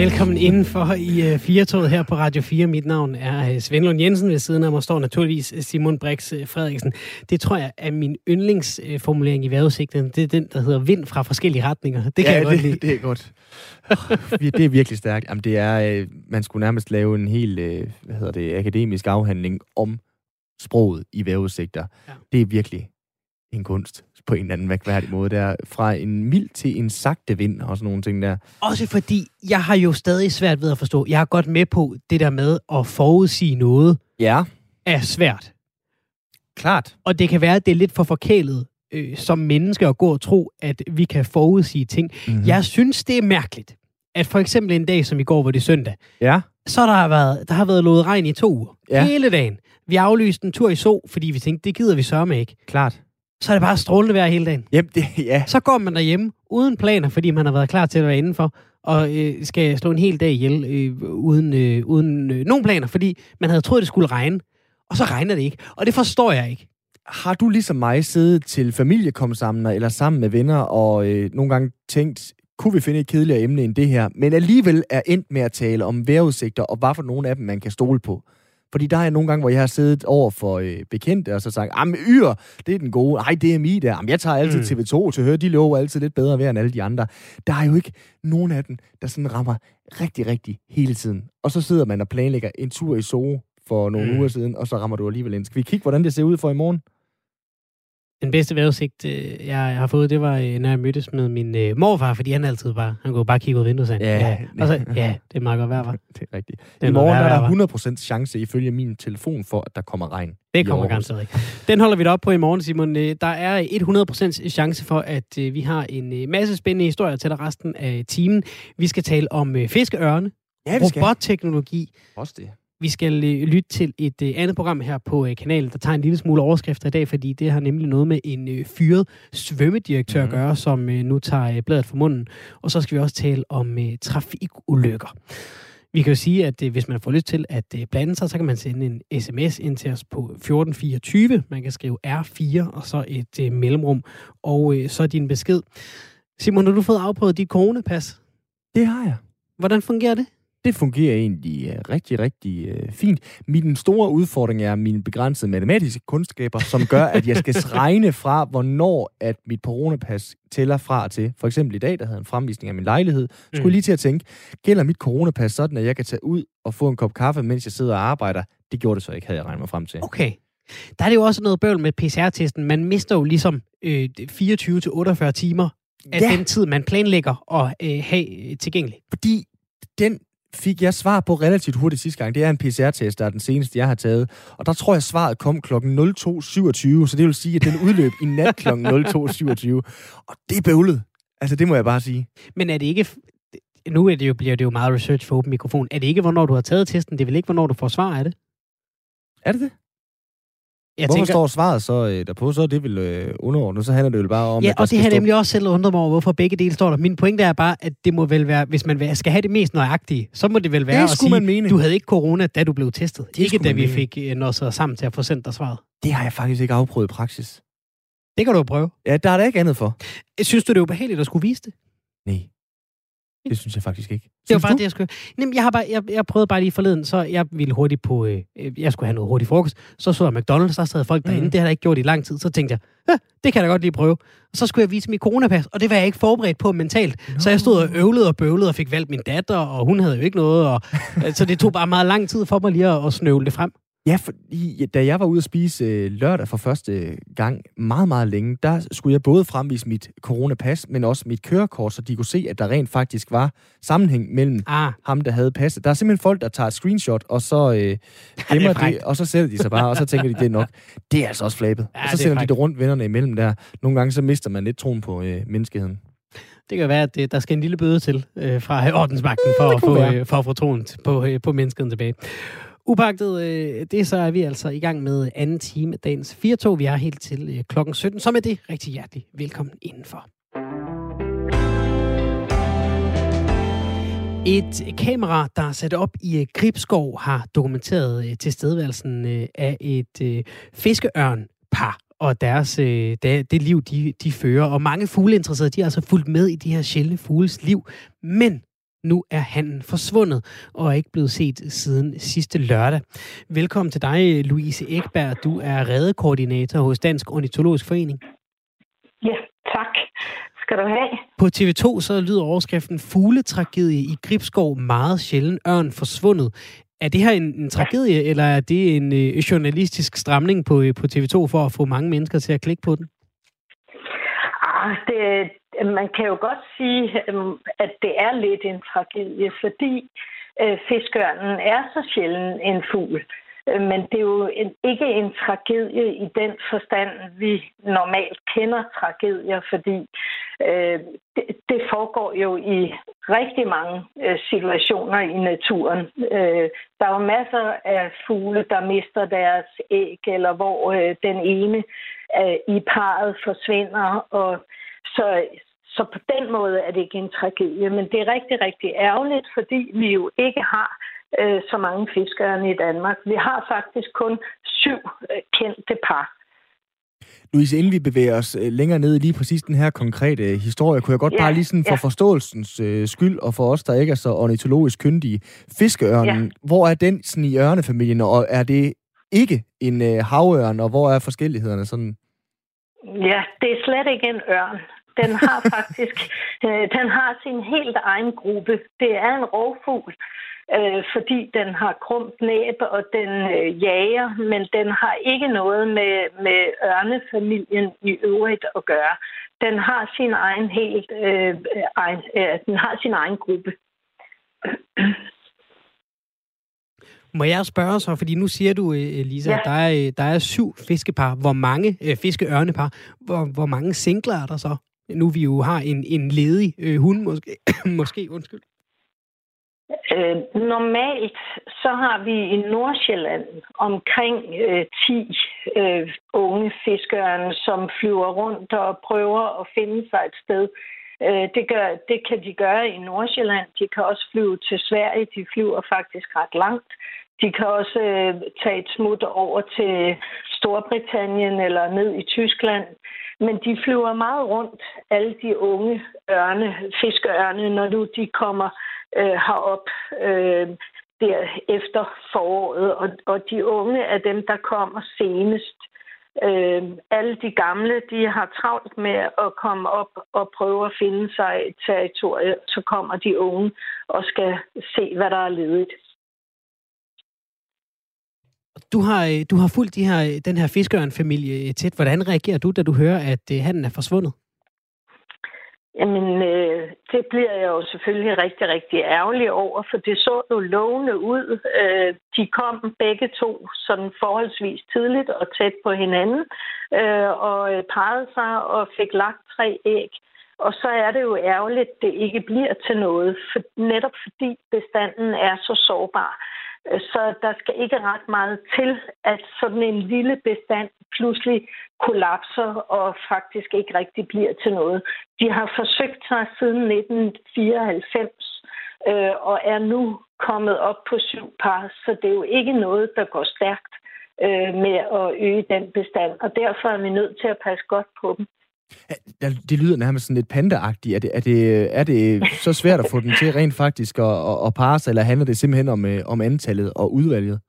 Velkommen indenfor i uh, Firetoget her på Radio 4. Mit navn er uh, Svend Lund Jensen. Ved siden af mig står naturligvis Simon Brix uh, Frederiksen. Det tror jeg er min yndlingsformulering i vejrudsigten. Det er den, der hedder vind fra forskellige retninger. Det kan ja, jeg godt det, lide. det er godt. det er virkelig stærkt. Jamen, det er, man skulle nærmest lave en helt, hvad hedder det, akademisk afhandling om sproget i vejrudsigter. Ja. Det er virkelig en kunst på en eller anden mærkværdig måde. Der fra en mild til en sagte vind og sådan nogle ting der. Også fordi, jeg har jo stadig svært ved at forstå. Jeg har godt med på det der med at forudsige noget. Ja. Er svært. Klart. Og det kan være, at det er lidt for forkælet øh, som menneske at gå og tro, at vi kan forudsige ting. Mm-hmm. Jeg synes, det er mærkeligt, at for eksempel en dag som i går, hvor det er søndag, ja. så der har været, der har været lovet regn i to uger. Ja. Hele dagen. Vi aflyste en tur i så, fordi vi tænkte, det gider vi sørme ikke. Klart så er det bare strålende vejr hele dagen. Jamen, det, ja. Så går man derhjemme uden planer, fordi man har været klar til at være indenfor, og øh, skal slå en hel dag ihjel øh, uden, øh, uden øh, nogen planer, fordi man havde troet, det skulle regne, og så regner det ikke. Og det forstår jeg ikke. Har du ligesom mig siddet til familiekomsammener eller sammen med venner og øh, nogle gange tænkt, kunne vi finde et kedeligere emne end det her, men alligevel er endt med at tale om vejrudsigter, og hvad for nogle af dem man kan stole på? Fordi der er nogle gange, hvor jeg har siddet over for øh, bekendte, og så sagt, ah, Yr, det er den gode. Nej, det er mi der. Jamen, jeg tager altid mm. TV2 til at høre, de lover altid lidt bedre vejr end alle de andre. Der er jo ikke nogen af dem, der sådan rammer rigtig, rigtig hele tiden. Og så sidder man og planlægger en tur i Zoo for nogle mm. uger siden, og så rammer du alligevel ind. Skal vi kigge, hvordan det ser ud for i morgen? Den bedste vejrudsigt, øh, jeg har fået, det var, øh, når jeg mødtes med min øh, morfar, fordi han altid bare, han kunne bare kigge ud af vinduet og ja, ja, og så, ja, det er meget godt vejr, var. Det er rigtigt. Det I morgen er der 100% chance, ifølge min telefon, for, at der kommer regn. Det kommer ganske rigtigt. Den holder vi da op på i morgen, Simon. Der er 100% chance for, at vi har en masse spændende historier til dig resten af timen. Vi skal tale om fiskeørne, ja, robotteknologi. Også det. Vi skal øh, lytte til et øh, andet program her på øh, kanalen, der tager en lille smule overskrifter i dag, fordi det har nemlig noget med en øh, fyret svømmedirektør mm-hmm. at mhm. gøre, som øh, nu tager øh, bladet fra munden. Og så skal vi også tale om øh, trafikulykker. Vi kan jo sige, at øh, hvis man får lyst til at øh, blande sig, så kan man sende en sms ind til os på 1424. Man kan skrive R4 og så et øh, mellemrum, og øh, så din besked. Simon, har du fået afprøvet dit coronapas? Det har jeg. Hvordan fungerer det? Det fungerer egentlig uh, rigtig, rigtig uh, fint. Min store udfordring er mine begrænsede matematiske kundskaber, som gør, at jeg skal regne fra, hvornår at mit coronapas tæller fra til. For eksempel i dag, der havde en fremvisning af min lejlighed, skulle mm. lige til at tænke, gælder mit coronapas sådan, at jeg kan tage ud og få en kop kaffe, mens jeg sidder og arbejder? Det gjorde det så ikke, havde jeg regnet mig frem til. Okay. Der er det jo også noget bøvl med PCR-testen. Man mister jo ligesom øh, 24-48 timer af ja. den tid, man planlægger at øh, have tilgængelig. Fordi den fik jeg svar på relativt hurtigt sidste gang. Det er en PCR-test, der er den seneste, jeg har taget. Og der tror jeg, svaret kom kl. 02.27, så det vil sige, at den udløb i nat kl. 02.27. Og det er bøvlet. Altså, det må jeg bare sige. Men er det ikke... Nu er det jo, bliver det jo meget research for åben mikrofon. Er det ikke, hvornår du har taget testen? Det er vel ikke, hvornår du får svar af det? Er det det? Jeg hvorfor tænker... står svaret så øh, derpå? Så er det vel øh, underordnet. Så handler det jo bare om, Ja, og det har nemlig også selv undret mig over, hvorfor begge dele står der. Min pointe er bare, at det må vel være, hvis man skal have det mest nøjagtige, så må det vel være det at sige, man mene. du havde ikke corona, da du blev testet. Det ikke da vi mene. fik øh, noget så sammen til at få sendt dig svaret. Det har jeg faktisk ikke afprøvet i praksis. Det kan du prøve. Ja, der er der ikke andet for. Synes du, det er ubehageligt at skulle vise det? Nej. Det synes jeg faktisk ikke. Synes det var bare du? det, jeg skulle... Jamen, jeg, har bare, jeg, jeg prøvede bare lige forleden, så jeg ville hurtigt på... Øh, jeg skulle have noget hurtigt frokost. Så så jeg McDonald's, der sad folk derinde. Mm. Det har jeg ikke gjort i lang tid. Så tænkte jeg, det kan jeg da godt lige prøve. Og så skulle jeg vise mit coronapas, og det var jeg ikke forberedt på mentalt. No. Så jeg stod og øvlede og bøvlede og fik valgt min datter, og hun havde jo ikke noget. Og, så det tog bare meget lang tid for mig lige at, at snøvle det frem. Ja, fordi da jeg var ude at spise øh, lørdag for første gang meget, meget længe, der skulle jeg både fremvise mit coronapas, men også mit kørekort, så de kunne se, at der rent faktisk var sammenhæng mellem ah. ham, der havde passet. Der er simpelthen folk, der tager et screenshot, og så øh, gemmer det, det, og så sætter de sig bare, og så tænker de, det er nok. Det er altså også flabet. Ja, og så sender de det rundt vennerne imellem der. Nogle gange så mister man lidt troen på øh, menneskeheden. Det kan være, at det, der skal en lille bøde til øh, fra ordensmagten for, at få, øh, for at få troen på, øh, på menneskeheden tilbage. Upagtet øh, det, så er vi altså i gang med anden time af dagens 4 Vi er helt til øh, klokken 17. Så med det rigtig hjertelig velkommen indenfor. Et kamera, der er sat op i øh, Gribskov, har dokumenteret øh, tilstedeværelsen øh, af et fiskeørnpar og deres, det, det liv, de, de fører. Og mange fugleinteresserede, de har altså fulgt med i de her sjældne fugles liv. Men nu er han forsvundet og er ikke blevet set siden sidste lørdag. Velkommen til dig, Louise Ekberg. Du er reddekoordinator hos Dansk Ornitologisk Forening. Ja, tak skal du have. På TV2 så lyder overskriften Fugletragedie i Gribskov meget sjældent ørn forsvundet. Er det her en, en tragedie, eller er det en øh, journalistisk stramning på, øh, på TV2 for at få mange mennesker til at klikke på den? Ah, det, man kan jo godt sige, øhm, at det er lidt en tragedie, fordi øh, fiskørnen er så sjældent en fugl. Øh, men det er jo en, ikke en tragedie i den forstand, vi normalt kender tragedier, fordi øh, det, det foregår jo i rigtig mange øh, situationer i naturen. Øh, der er jo masser af fugle, der mister deres æg, eller hvor øh, den ene øh, i parret forsvinder, og så, så på den måde er det ikke en tragedie, men det er rigtig, rigtig ærgerligt, fordi vi jo ikke har øh, så mange fiskerne i Danmark. Vi har faktisk kun syv øh, kendte par. Louise, inden vi bevæger os øh, længere ned i lige præcis den her konkrete historie, kunne jeg godt ja, bare lige sådan for ja. forståelsens øh, skyld, og for os, der ikke er så ornitologisk kyndige, fiskeørnen, ja. hvor er den sådan i ørnefamilien, og er det ikke en øh, havørn, og hvor er forskellighederne sådan? Ja, det er slet ikke en ørn. Den har faktisk, øh, den har sin helt egen gruppe. Det er en rovfugl, øh, fordi den har krumt næb, og den øh, jager, men den har ikke noget med, med ørnefamilien i øvrigt at gøre. Den har sin egen helt, øh, egen, øh, den har sin egen gruppe. Må jeg spørge så, fordi nu siger du, øh, Lisa, ja. at der er, øh, der er syv fiskepar. Hvor mange øh, fiskeørnepar? Hvor, hvor mange singler er der så? Nu vi jo har en, en ledig øh, hund, måske, måske undskyld. Øh, normalt så har vi i Nordsjælland omkring øh, 10 øh, unge fiskere, som flyver rundt og prøver at finde sig et sted. Øh, det, gør, det kan de gøre i Nordsjælland. De kan også flyve til Sverige. De flyver faktisk ret langt. De kan også øh, tage et smut over til Storbritannien eller ned i Tyskland. Men de flyver meget rundt, alle de unge ørne, fiskeørne, når nu de kommer øh, herop øh, der efter foråret. Og, og de unge er dem, der kommer senest. Øh, alle de gamle, de har travlt med at komme op og prøve at finde sig et territorie. Så kommer de unge og skal se, hvad der er ledigt. Du har, øh, du har fulgt de her, øh, den her fiskeørnfamilie øh, tæt. Hvordan reagerer du, da du hører, at øh, han er forsvundet? Jamen, øh, det bliver jeg jo selvfølgelig rigtig, rigtig ærgerlig over, for det så jo lovende ud. Øh, de kom begge to sådan forholdsvis tidligt og tæt på hinanden, øh, og øh, pegede sig og fik lagt tre æg. Og så er det jo ærgerligt, at det ikke bliver til noget, for, netop fordi bestanden er så sårbar. Så der skal ikke ret meget til, at sådan en lille bestand pludselig kollapser og faktisk ikke rigtig bliver til noget. De har forsøgt sig siden 1994 øh, og er nu kommet op på syv par, så det er jo ikke noget, der går stærkt øh, med at øge den bestand, og derfor er vi nødt til at passe godt på dem. Det lyder nærmest sådan lidt pandaagtigt. Er det, er, det, er det så svært at få den til rent faktisk at, at, at parre sig, eller handler det simpelthen om, øh, om antallet og udvalget?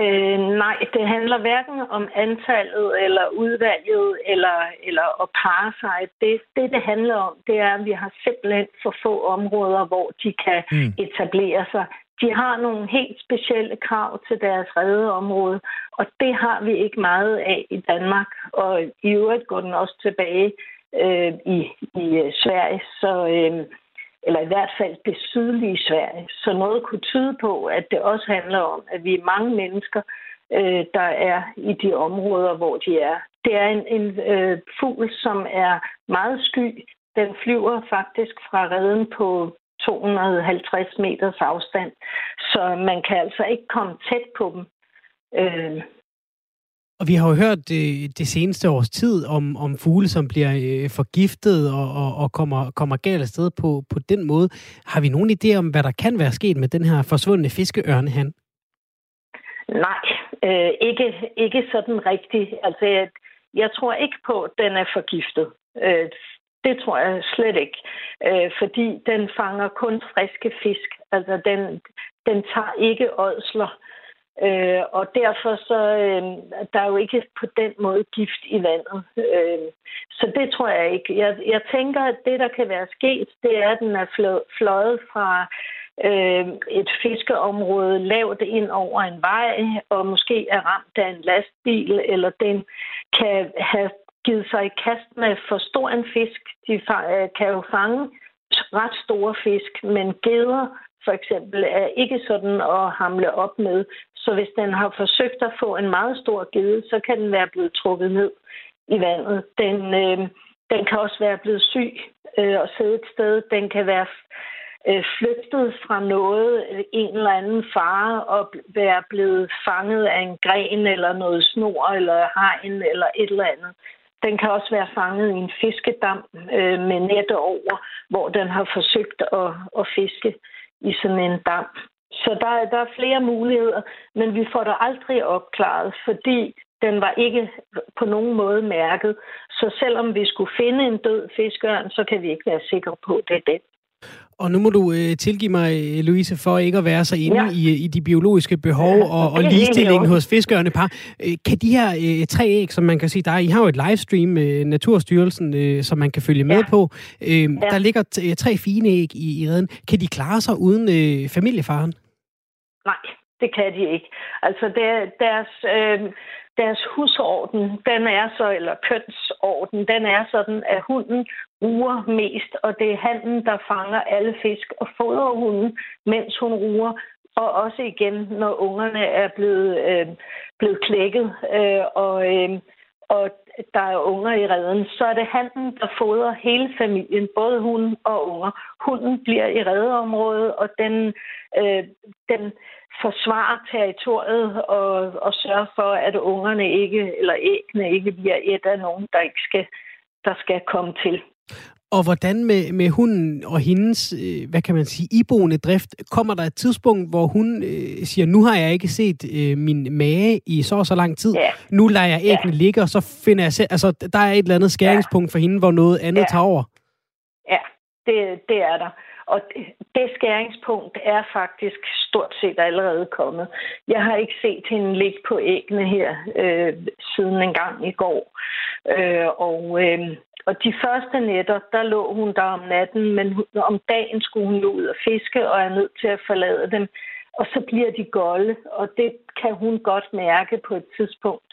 Øh, nej, det handler hverken om antallet eller udvalget eller, eller at parre sig. Det, det, det handler om, det er, at vi har simpelthen for få områder, hvor de kan mm. etablere sig. De har nogle helt specielle krav til deres redeområde, og det har vi ikke meget af i Danmark. Og i øvrigt går den også tilbage øh, i, i øh, Sverige, så, øh, eller i hvert fald det sydlige Sverige. Så noget kunne tyde på, at det også handler om, at vi er mange mennesker, øh, der er i de områder, hvor de er. Det er en, en øh, fugl, som er meget sky. Den flyver faktisk fra redden på 250 meters afstand. Så man kan altså ikke komme tæt på dem. Øh, og vi har jo hørt det, det seneste års tid om, om fugle, som bliver øh, forgiftet og, og, og kommer, kommer galt afsted på, på den måde. Har vi nogen idé om, hvad der kan være sket med den her forsvundne fiskeørnehan? Nej, øh, ikke, ikke sådan rigtigt. Altså, jeg, jeg tror ikke på, at den er forgiftet. Øh, det tror jeg slet ikke, øh, fordi den fanger kun friske fisk. Altså, den, den tager ikke ådsler. Øh, og derfor så øh, der er jo ikke på den måde gift i vandet. Øh, så det tror jeg ikke. Jeg, jeg tænker, at det, der kan være sket, det er, at den er fløjet fra øh, et fiskeområde lavt ind over en vej, og måske er ramt af en lastbil, eller den kan have givet sig i kast med for stor en fisk. De øh, kan jo fange ret store fisk, men geder for eksempel er ikke sådan at hamle op med. Så hvis den har forsøgt at få en meget stor gede, så kan den være blevet trukket ned i vandet. Den, øh, den kan også være blevet syg øh, og sidde et sted. Den kan være øh, flygtet fra noget, øh, en eller anden fare, og være blevet fanget af en gren eller noget snor eller hegn eller et eller andet. Den kan også være fanget i en fiskedam øh, med nette over, hvor den har forsøgt at, at fiske i sådan en dam. Så der, der er flere muligheder, men vi får det aldrig opklaret, fordi den var ikke på nogen måde mærket. Så selvom vi skulle finde en død fiskørn, så kan vi ikke være sikre på, at det er den. Og nu må du øh, tilgive mig, Louise, for ikke at være så inde ja. i, i de biologiske behov ja, og, og ligestillingen hos fiskerne par. Øh, kan de her øh, tre æg, som man kan sige, der er, I har jo et livestream med Naturstyrelsen, øh, som man kan følge med ja. på. Øh, ja. Der ligger t- øh, tre fine æg i, i redden. Kan de klare sig uden øh, familiefaren? Nej, det kan de ikke. Altså der, deres... Øh, deres husorden, den er så, eller kønsorden, den er sådan, at hunden ruer mest, og det er handen, der fanger alle fisk og fodrer hunden, mens hun ruer. Og også igen, når ungerne er blevet, øh, blevet klækket, øh, og, øh, og der er unger i redden, så er det handen, der fodrer hele familien, både hunden og unger. Hunden bliver i reddeområdet, og den, øh, den forsvarer territoriet og, og sørger for, at ungerne ikke, eller æggene ikke bliver et af nogen, der ikke skal, der skal komme til. Og hvordan med, med hunden og hendes, øh, hvad kan man sige, iboende drift, kommer der et tidspunkt, hvor hun øh, siger, nu har jeg ikke set øh, min mage i så og så lang tid, ja. nu lader jeg æggene ja. ligge, og så finder jeg selv, altså der er et eller andet skæringspunkt ja. for hende, hvor noget andet ja. tager over. Ja, det, det er der. Og det skæringspunkt er faktisk stort set allerede kommet. Jeg har ikke set hende ligge på æggene her øh, siden en gang i går. Øh, og, øh, og de første nætter, der lå hun der om natten, men om dagen skulle hun ud og fiske og er nødt til at forlade dem. Og så bliver de golde, og det kan hun godt mærke på et tidspunkt.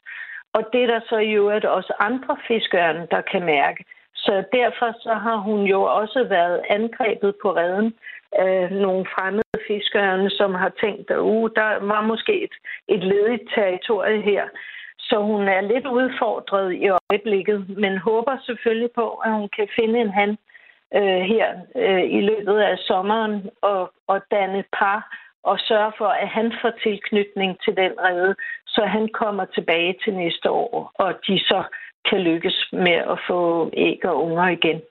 Og det er der så i øvrigt også andre fiskørne, der kan mærke. Så derfor så har hun jo også været angrebet på redden af nogle fremmede fiskørne, som har tænkt, at uh, der var måske et, et ledigt territorie her. Så hun er lidt udfordret i øjeblikket, men håber selvfølgelig på, at hun kan finde en han øh, her øh, i løbet af sommeren og, og danne par og sørge for, at han får tilknytning til den rede, så han kommer tilbage til næste år, og de så kan lykkes med at få æg og unger igen.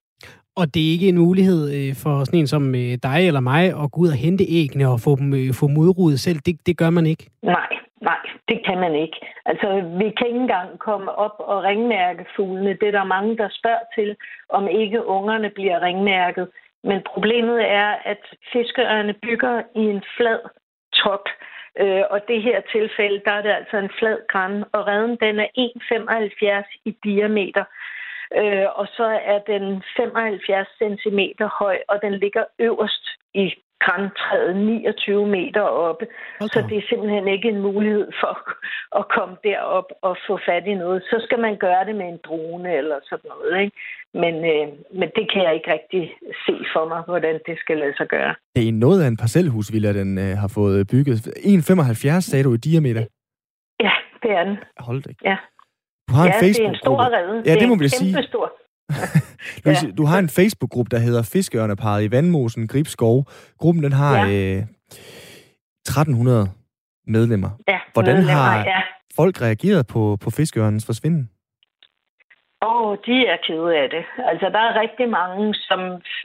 Og det er ikke en mulighed øh, for sådan en som øh, dig eller mig at gå ud og hente æggene og få dem øh, få modrudet selv. Det, det gør man ikke. Nej, nej, det kan man ikke. Altså, vi kan ikke engang komme op og ringmærke fuglene. Det er der mange, der spørger til, om ikke ungerne bliver ringmærket. Men problemet er, at fiskeørne bygger i en flad top. Øh, og det her tilfælde, der er det altså en flad græn, og redden den er 1,75 i diameter. Øh, og så er den 75 cm høj, og den ligger øverst i græntræet 29 meter oppe. Okay. Så det er simpelthen ikke en mulighed for at komme derop og få fat i noget. Så skal man gøre det med en drone eller sådan noget. Ikke? Men, øh, men det kan jeg ikke rigtig se for mig, hvordan det skal lade sig gøre. Det er noget af en parcelhusvilla, den øh, har fået bygget. 1,75 sagde du i diameter? Ja, det er den. Hold det. Ja. Du har ja, en Facebook det er en stor redde. Ja, det, det må vi sige. Stor. Louise, ja. Du har en Facebook-gruppe, der hedder Fiskeørneparet i Vandmosen, Gribskov. Gruppen den har ja. øh, 1300 medlemmer. Ja, Hvordan medlemmer, har ja. folk reageret på, på fiskeørnens forsvinden? Åh, oh, de er kede af det. Altså, der er rigtig mange, som,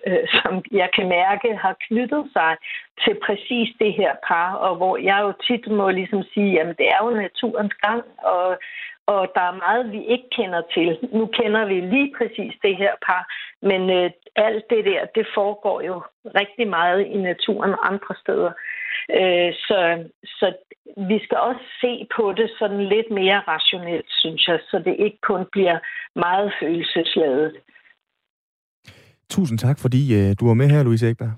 øh, som jeg kan mærke, har knyttet sig til præcis det her par, og hvor jeg jo tit må ligesom sige, jamen det er jo naturens gang, og og der er meget, vi ikke kender til. Nu kender vi lige præcis det her par, Men øh, alt det der, det foregår jo rigtig meget i naturen andre steder. Øh, så, så vi skal også se på det sådan lidt mere rationelt, synes jeg, så det ikke kun bliver meget følelsesladet. Tusind tak, fordi øh, du var med her, Louise Ekberg.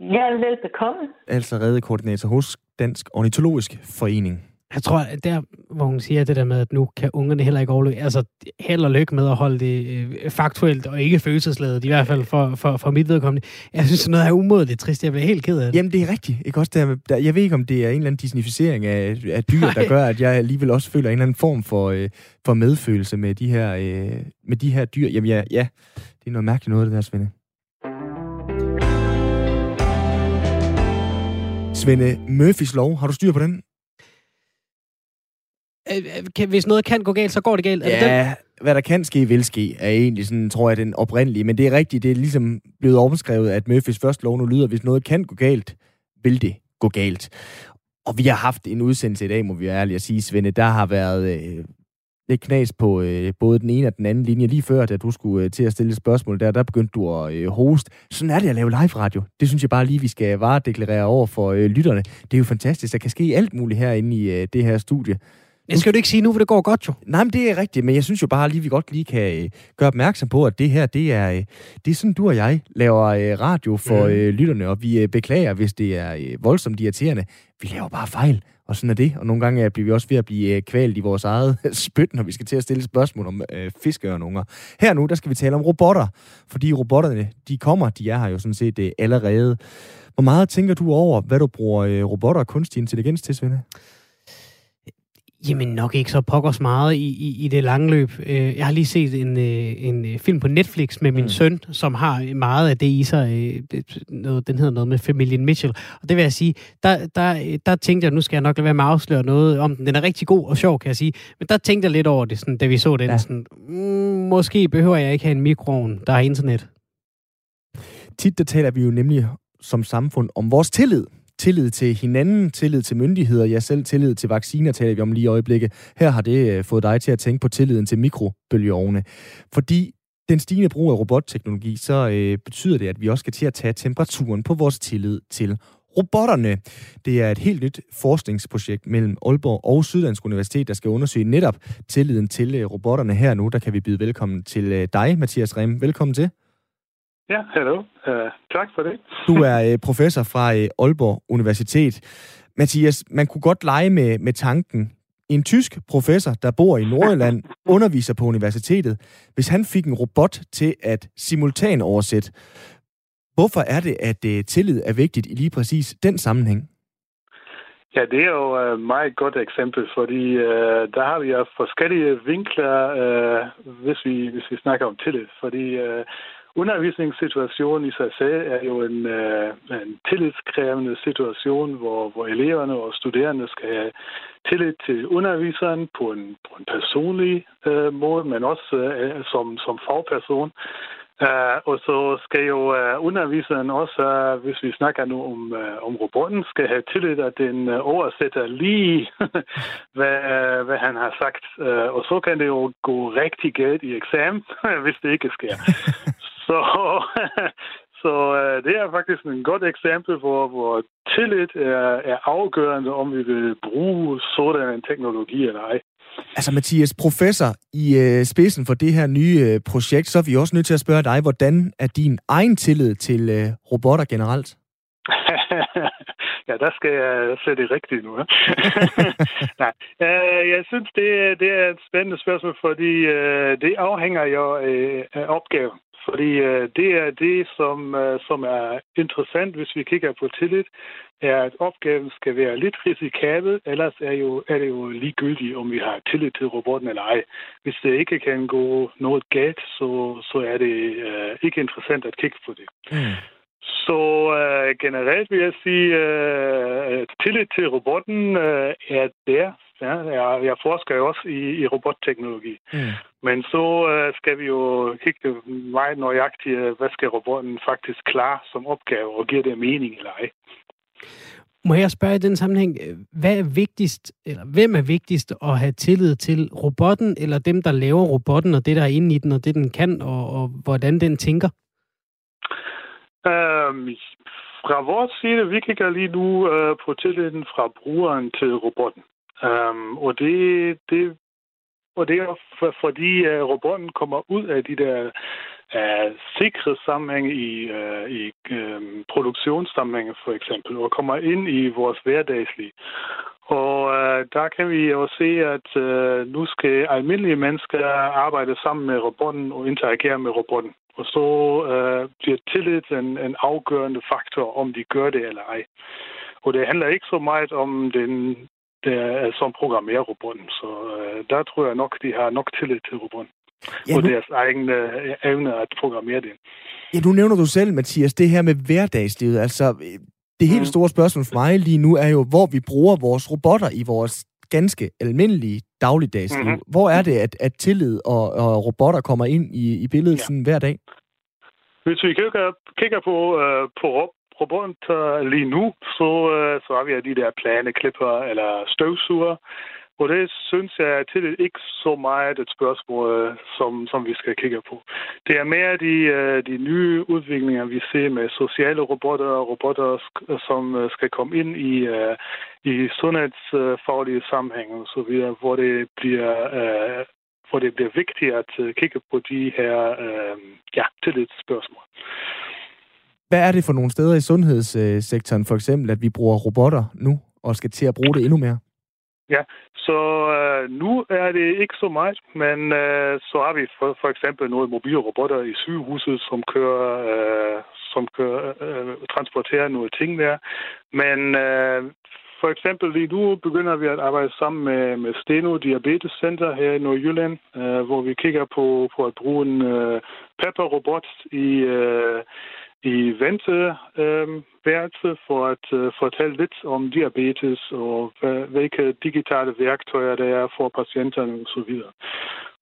Ja, velbekomme. Altså reddekoordinator hos Dansk Ornitologisk Forening. Jeg tror, at der, hvor hun siger det der med, at nu kan ungerne heller ikke overleve, altså held og lykke med at holde det øh, faktuelt og ikke følelsesladet, i hvert fald for, for, for mit vedkommende. Jeg synes, noget er umådeligt trist. Jeg bliver helt ked af det. Jamen, det er rigtigt. Ikke? Også der, der, jeg ved ikke, om det er en eller anden disnificering af, af dyr, der gør, at jeg alligevel også føler en eller anden form for, øh, for medfølelse med de her, øh, med de her dyr. Jamen, ja, ja, det er noget mærkeligt noget, det der, Svende. Svende, Murphys lov, har du styr på den? Øh, øh, kan, hvis noget kan gå galt, så går det galt. Er ja, det hvad der kan ske, vil ske, er egentlig sådan, tror jeg, den oprindelige. Men det er rigtigt, det er ligesom blevet omskrevet, at Murphys første lov nu lyder, hvis noget kan gå galt, vil det gå galt. Og vi har haft en udsendelse i dag, må vi være ærlige at sige, Svende. Der har været øh, lidt knas på øh, både den ene og den anden linje. Lige før, da du skulle øh, til at stille et spørgsmål der, der begyndte du at øh, hoste. Sådan er det at lave live-radio. Det synes jeg bare lige, vi skal varedeklarere over for øh, lytterne. Det er jo fantastisk. Der kan ske alt muligt herinde i øh, det her studie. Det skal du ikke sige nu, for det går godt jo. Nej, men det er rigtigt, men jeg synes jo bare lige, vi godt lige kan øh, gøre opmærksom på, at det her, det er, øh, det er sådan, du og jeg laver øh, radio for mm. øh, lytterne, og vi øh, beklager, hvis det er øh, voldsomt irriterende. Vi laver bare fejl, og sådan er det. Og nogle gange bliver vi også ved at blive øh, kvalt i vores eget spyt, når vi skal til at stille spørgsmål om øh, fiskeørnunger. Her nu, der skal vi tale om robotter, fordi robotterne, de kommer, de er her jo sådan set øh, allerede. Hvor meget tænker du over, hvad du bruger øh, robotter og kunstig intelligens til, Svende? Jamen nok ikke så pokkers meget i, i, i det lange løb. Øh, jeg har lige set en, øh, en øh, film på Netflix med min mm. søn, som har meget af det i sig. Noget, den hedder noget med familien Mitchell. Og det vil jeg sige, der, der, der tænkte jeg, nu skal jeg nok lade være med at afsløre noget om den. Den er rigtig god og sjov, kan jeg sige. Men der tænkte jeg lidt over det, sådan, da vi så den. Ja. Sådan, mm, måske behøver jeg ikke have en mikroovn, der har internet. Tit der taler vi jo nemlig som samfund om vores tillid tillid til hinanden, tillid til myndigheder, ja selv tillid til vacciner taler vi om lige i øjeblikket. Her har det øh, fået dig til at tænke på tilliden til mikrobølgeovne. Fordi den stigende brug af robotteknologi, så øh, betyder det, at vi også skal til at tage temperaturen på vores tillid til robotterne. Det er et helt nyt forskningsprojekt mellem Aalborg og Syddansk Universitet, der skal undersøge netop tilliden til øh, robotterne her nu. Der kan vi byde velkommen til øh, dig, Mathias Rem. Velkommen til. Ja, hallo. Uh, tak for det. Du er uh, professor fra uh, Aalborg Universitet. Mathias, man kunne godt lege med, med tanken. En tysk professor, der bor i Nordjylland, underviser på universitetet. Hvis han fik en robot til at simultan oversætte, hvorfor er det, at uh, tillid er vigtigt i lige præcis den sammenhæng? Ja, det er jo et meget godt eksempel, fordi uh, der har vi jo forskellige vinkler, uh, hvis, vi, hvis vi snakker om tillid. Fordi uh, Undervisningssituationen i sig selv er jo en, øh, en tillidskrævende situation, hvor, hvor eleverne og studerende skal have tillid til underviseren på en, på en personlig øh, måde, men også øh, som, som fagperson. Uh, og så skal jo uh, underviseren også, uh, hvis vi snakker nu om, uh, om robotten, skal have tillid, at den uh, oversætter lige, hvad, uh, hvad han har sagt. Uh, og så kan det jo gå rigtig galt i eksamen, hvis det ikke sker. Så, så øh, det er faktisk en godt eksempel, hvor, hvor tillid er, er afgørende, om vi vil bruge sådan en teknologi eller ej. Altså Mathias, professor i øh, spidsen for det her nye øh, projekt, så er vi også nødt til at spørge dig, hvordan er din egen tillid til øh, robotter generelt? ja, der skal jeg sætte det rigtigt nu. Nej, øh, jeg synes, det, det er et spændende spørgsmål, fordi øh, det afhænger jo af opgaven. Fordi øh, det er det, som, øh, som er interessant, hvis vi kigger på tillid, er, at opgaven skal være lidt risikabel, ellers er, jo, er det jo ligegyldigt, om vi har tillid til robotten eller ej. Hvis det ikke kan gå noget galt, så, så er det øh, ikke interessant at kigge på det. Mm. Så øh, generelt vil jeg sige, øh, at tillid til robotten øh, er der. Ja, jeg, jeg forsker jo også i, i robotteknologi. Mm. Men så øh, skal vi jo kigge meget nøjagtigt, hvad skal robotten faktisk klare som opgave, og giver det mening eller ej. Må jeg spørge i den sammenhæng, hvad er vigtigst, eller hvem er vigtigst at have tillid til? Robotten eller dem, der laver robotten, og det, der er inde i den, og det, den kan, og, og hvordan den tænker? Um, fra vores side, vi kigger lige nu uh, på tilliden fra brugeren til robotten. Um, og det, det og det er for, fordi uh, robotten kommer ud af de der øh, uh, sikre sammenhænge i, uh, i um, produktionssammenhænge for eksempel, og kommer ind i vores hverdagslige. Og uh, der kan vi jo se, at uh, nu skal almindelige mennesker arbejde sammen med robotten og interagere med robotten. Og så uh, bliver tillid en, en afgørende faktor, om de gør det eller ej. Og det handler ikke så meget om den, der, som programmerer robotten. Så uh, der tror jeg nok, de har nok tillid til robotten. Ja, nu... Og deres egen uh, evne at programmere det. Ja, nu nævner du selv, Mathias, det her med hverdagslivet. Altså, det helt mm. store spørgsmål for mig lige nu er jo, hvor vi bruger vores robotter i vores ganske almindelige dagligdagsliv. Mm-hmm. Hvor er det, at, at tillid og, og robotter kommer ind i, i billedet ja. sådan hver dag? Hvis vi kigger, kigger på, uh, på robotter lige nu, så, øh, så har vi de der planeklipper eller støvsuger, og det synes jeg til det ikke så meget et spørgsmål, øh, som, som vi skal kigge på. Det er mere de, øh, de nye udviklinger, vi ser med sociale robotter og robotter, som skal komme ind i, i sundhedsfaglige sammenhæng og så videre, hvor det bliver hvor det bliver vigtigt at kigge på de her ja, tillidsspørgsmål. Hvad er det for nogle steder i sundhedssektoren, for eksempel, at vi bruger robotter nu, og skal til at bruge det endnu mere? Ja, så øh, nu er det ikke så meget, men øh, så har vi for, for eksempel nogle mobile robotter i sygehuset, som kører, øh, som kører, øh, transporterer nogle ting der. Men øh, for eksempel lige nu begynder vi at arbejde sammen med, med Steno Diabetes Center her i Nordjylland, øh, hvor vi kigger på, på at bruge en øh, Pepper-robot i, øh, i venteværelse for at uh, fortælle lidt om diabetes og hvilke digitale værktøjer der er for patienterne osv.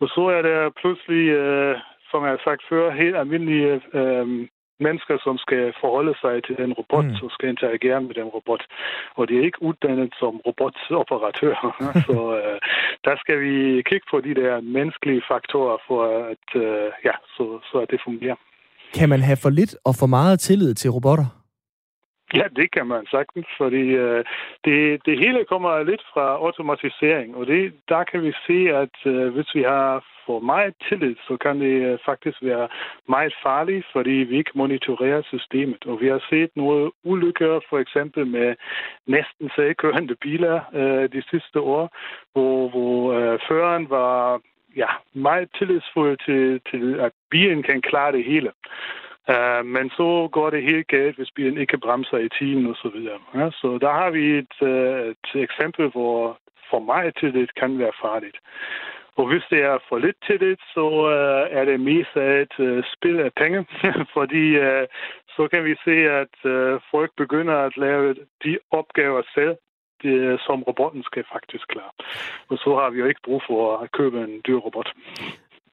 Og så er der pludselig, uh, som jeg har sagt før, helt almindelige uh, mennesker, som skal forholde sig til den robot, mm. og skal interagere med den robot. Og de er ikke uddannet som robotoperatører. så uh, der skal vi kigge på de der menneskelige faktorer, for at, uh, ja, så, så at det fungerer. Kan man have for lidt og for meget tillid til robotter? Ja, det kan man sagtens, fordi øh, det, det hele kommer lidt fra automatisering, og det, der kan vi se, at øh, hvis vi har for meget tillid, så kan det øh, faktisk være meget farligt, fordi vi ikke monitorerer systemet. Og vi har set nogle ulykker, for eksempel med næsten selvkørende biler øh, de sidste år, hvor, hvor øh, føreren var ja, meget tillidsfuld til, til, at bilen kan klare det hele. Uh, men så går det helt galt, hvis bilen ikke bremser i tiden og så videre. Ja, så der har vi et, uh, et eksempel, hvor for meget tillid kan være farligt. Og hvis det er for lidt tillid, så uh, er det mest af et uh, spil af penge, fordi uh, så kan vi se, at uh, folk begynder at lave de opgaver selv, det, som robotten skal faktisk klare. Og så har vi jo ikke brug for at købe en dyr robot.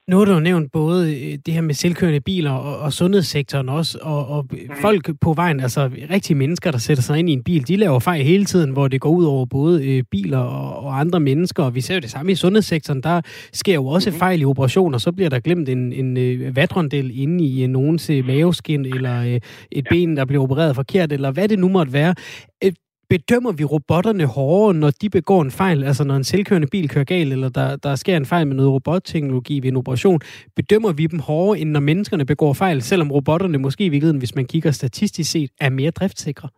Nu har du jo nævnt både øh, det her med selvkørende biler og, og sundhedssektoren også, og, og mm. folk på vejen, altså rigtige mennesker, der sætter sig ind i en bil, de laver fejl hele tiden, hvor det går ud over både øh, biler og, og andre mennesker, og vi ser jo det samme i sundhedssektoren, der sker jo også mm. fejl i operationer, så bliver der glemt en, en øh, vatrondel inde i øh, nogens øh, maveskin, eller øh, et ja. ben, der bliver opereret forkert, eller hvad det nu måtte være. Øh, bedømmer vi robotterne hårdere, når de begår en fejl? Altså når en selvkørende bil kører galt, eller der, der sker en fejl med noget robotteknologi ved en operation, bedømmer vi dem hårdere, end når menneskerne begår fejl, selvom robotterne måske i virkeligheden, hvis man kigger statistisk set, er mere driftsikre?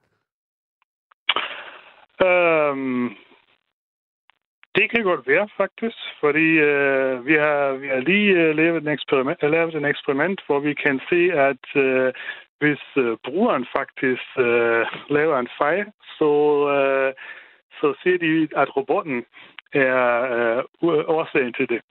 Øhm, det kan godt være, faktisk, fordi øh, vi, har, vi har lige øh, lavet, en eksperiment, lavet en eksperiment, hvor vi kan se, at øh, hvis uh, brugeren faktisk uh, laver en fejl, så, uh, så ser de, at robotten er uh, årsagen til det.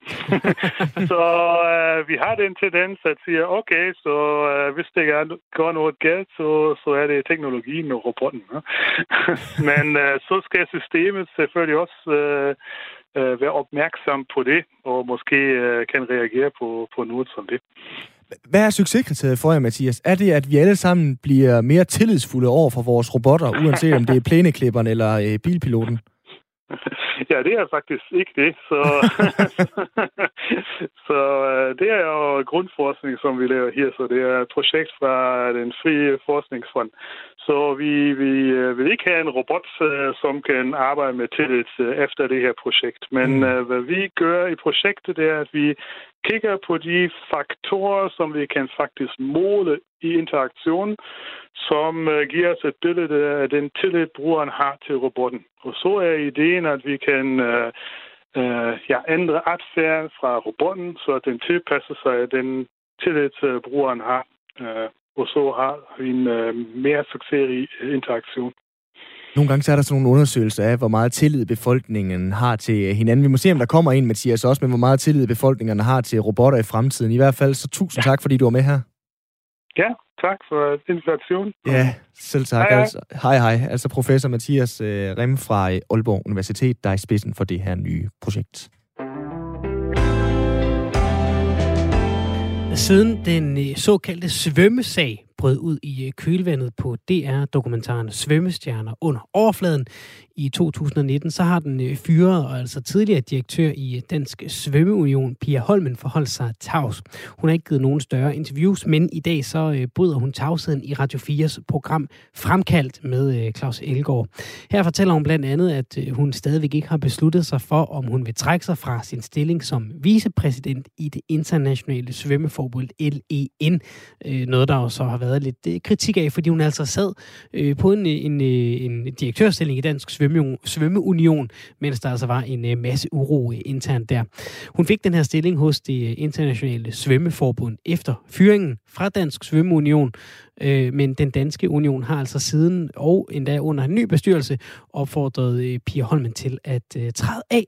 så uh, vi har den tendens at sige, okay, så uh, hvis det går noget galt, så, så er det teknologien og robotten. Men uh, så skal systemet selvfølgelig også uh, øh, være opmærksom på det, og måske øh, kan reagere på, på noget som det. Hvad er succeskriteriet for jer, Mathias? Er det, at vi alle sammen bliver mere tillidsfulde over for vores robotter, uanset om det er plæneklipperen eller øh, bilpiloten? Ja, det er faktisk ikke det. Så, så øh, det er jo grundforskning, som vi laver her. Så det er et projekt fra den frie forskningsfond. Så vi, vi øh, vil ikke have en robot, øh, som kan arbejde med tillid efter det her projekt. Men mm. hvad vi gør i projektet, det er, at vi kigger på de faktorer, som vi kan faktisk måle i interaktion, som øh, giver os et billede af den tillid, brugeren har til robotten. Og så er ideen, at vi kan uh, uh, ja, ændre adfærd fra robotten, så den tilpasser sig den tillid, brugeren har. Uh, og så har vi en uh, mere succesrig interaktion. Nogle gange så er der sådan nogle undersøgelser af, hvor meget tillid befolkningen har til hinanden. Vi må se, om der kommer en, Mathias, også med, hvor meget tillid befolkningen har til robotter i fremtiden. I hvert fald, så tusind tak, fordi du var med her. Ja, tak for invitationen. Ja, selv tak. Hej, hej. Altså, hej, hej. Altså professor Mathias øh, Rem fra Aalborg Universitet, der er i spidsen for det her nye projekt. Siden den øh, såkaldte svømmesag brød ud i øh, kølvandet på DR-dokumentaren Svømmestjerner under overfladen i 2019, så har den øh, fyret og altså tidligere direktør i øh, Dansk Svømmeunion, Pia Holmen, forholdt sig tavs. Hun har ikke givet nogen større interviews, men i dag så øh, bryder hun tavsheden i Radio 4's program Fremkaldt med Claus Elgaard. Her fortæller hun blandt andet, at hun stadigvæk ikke har besluttet sig for, om hun vil trække sig fra sin stilling som vicepræsident i det internationale svømmeforbund LEN. Noget, der jo så har været lidt kritik af, fordi hun altså sad øh, på en, en, øh, en direktørstilling i Dansk Svømme, Svømmeunion, mens der altså var en øh, masse uro øh, internt der. Hun fik den her stilling hos det internationale svømmeforbund efter fyringen fra Dansk Svømmeunion, Øh, men den danske union har altså siden, og endda under en ny bestyrelse, opfordret øh, Pia Holmen til at øh, træde af.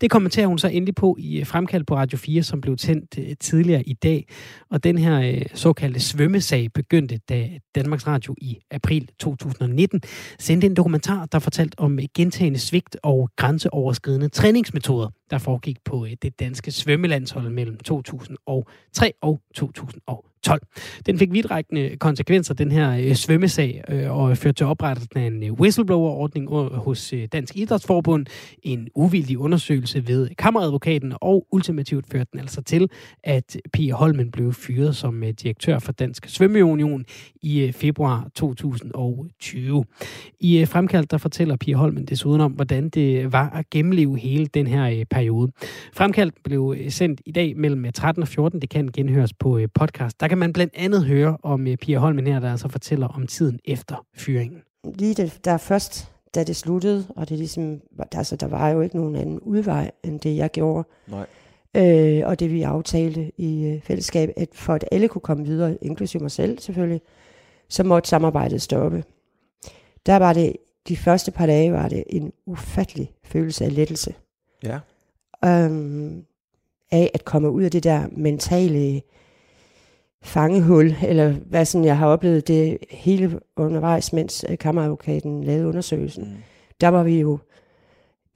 Det kommenterer hun så endelig på i øh, fremkald på Radio 4, som blev tændt øh, tidligere i dag. Og den her øh, såkaldte svømmesag begyndte, da Danmarks Radio i april 2019 sendte en dokumentar, der fortalte om øh, gentagende svigt og grænseoverskridende træningsmetoder, der foregik på øh, det danske svømmelandshold mellem 2003 og 2012. Den fik vidtrækkende konsekvenser, den her øh, svømmesag, øh, og førte til oprettelsen af en whistleblower-ordning hos Dansk Idrætsforbund, en uvildig undersøgelse ved kammeradvokaten, og ultimativt førte den altså til, at Pia Holmen blev fyret som direktør for Dansk Svømmeunion i februar 2020. I fremkaldt der fortæller Pia Holmen desuden om, hvordan det var at gennemleve hele den her periode. Fremkaldt blev øh, sendt i dag mellem 13 og 14. Det kan genhøres på øh, podcast. Der kan man blandt andet høre om uh, Pia Holmen her, der altså fortæller om tiden efter fyringen. Lige det, der først, da det sluttede, og det ligesom, altså, der var jo ikke nogen anden udvej, end det jeg gjorde. Nej. Øh, og det vi aftalte i uh, fællesskab, at for at alle kunne komme videre, inklusive mig selv selvfølgelig, så måtte samarbejdet stoppe. Der var det, de første par dage var det en ufattelig følelse af lettelse. Ja. Um, af at komme ud af det der mentale fangehul, eller hvad sådan jeg har oplevet det hele undervejs, mens øh, kammeradvokaten lavede undersøgelsen. Mm. Der var vi jo,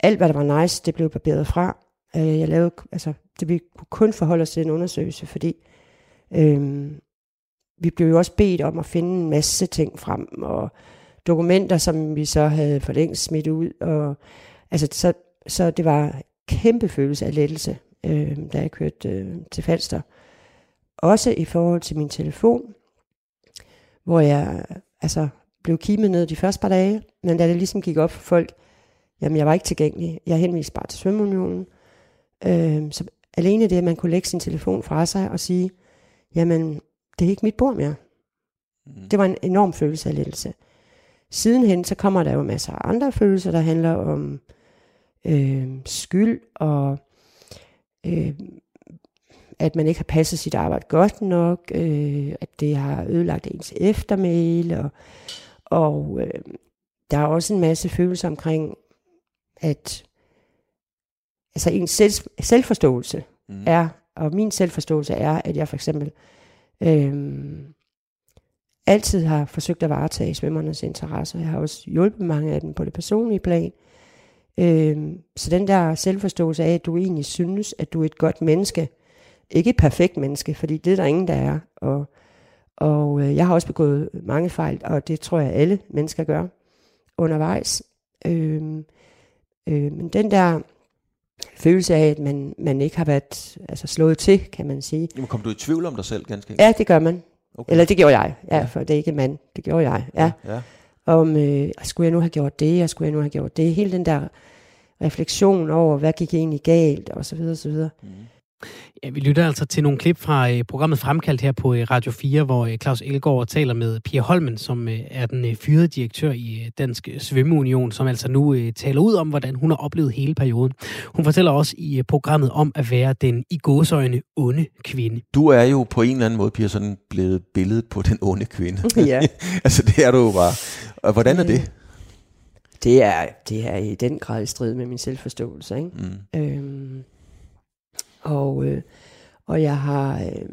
alt hvad der var nice, det blev barberet fra. Øh, jeg lavede, altså, det vi kunne kun forholde os til en undersøgelse, fordi øhm, vi blev jo også bedt om at finde en masse ting frem, og dokumenter, som vi så havde for længst smidt ud, og altså, så, så det var kæmpe følelse af lettelse, øh, da jeg kørte øh, til Falster. Også i forhold til min telefon, hvor jeg altså, blev kimet ned de første par dage, men da det ligesom gik op for folk, jamen jeg var ikke tilgængelig. Jeg henviste bare til Svømmeunionen. Øh, så alene det, at man kunne lægge sin telefon fra sig og sige, jamen det er ikke mit bord mere. Mm. Det var en enorm følelse af lettelse. Sidenhen så kommer der jo masser af andre følelser, der handler om øh, skyld og øh, at man ikke har passet sit arbejde godt nok, øh, at det har ødelagt ens eftermæl, og, og øh, der er også en masse følelser omkring, at altså ens selv, selvforståelse mm. er, og min selvforståelse er, at jeg for eksempel øh, altid har forsøgt at varetage svømmernes interesser. Jeg har også hjulpet mange af dem på det personlige plan. Øh, så den der selvforståelse af, at du egentlig synes, at du er et godt menneske, ikke et perfekt menneske, fordi det er der ingen, der er. Og, og øh, jeg har også begået mange fejl, og det tror jeg, alle mennesker gør undervejs. Øh, øh, men den der følelse af, at man, man ikke har været altså slået til, kan man sige. Jamen, kom du i tvivl om dig selv ganske enkelt? Ja, det gør man. Okay. Eller det gjorde jeg, ja, Ja. for det er ikke mand, det gjorde jeg, ja. ja. Om, øh, skulle jeg nu have gjort det, og skulle jeg nu have gjort det. Hele den der refleksion over, hvad gik egentlig galt, og så videre, og så videre. Mm. Ja, vi lytter altså til nogle klip fra øh, programmet Fremkaldt her på øh, Radio 4, hvor øh, Claus Elgaard taler med Pia Holmen, som øh, er den øh, fyrede direktør i øh, Dansk Svømmeunion, som altså nu øh, taler ud om, hvordan hun har oplevet hele perioden. Hun fortæller også i øh, programmet om at være den i gåsøjne onde kvinde. Du er jo på en eller anden måde, Pia, sådan blevet billedet på den onde kvinde. ja. altså, det er du jo bare. Og hvordan er det? Det er, det er i den grad i strid med min selvforståelse, ikke? Mm. Øhm, og, øh, og jeg har, øh,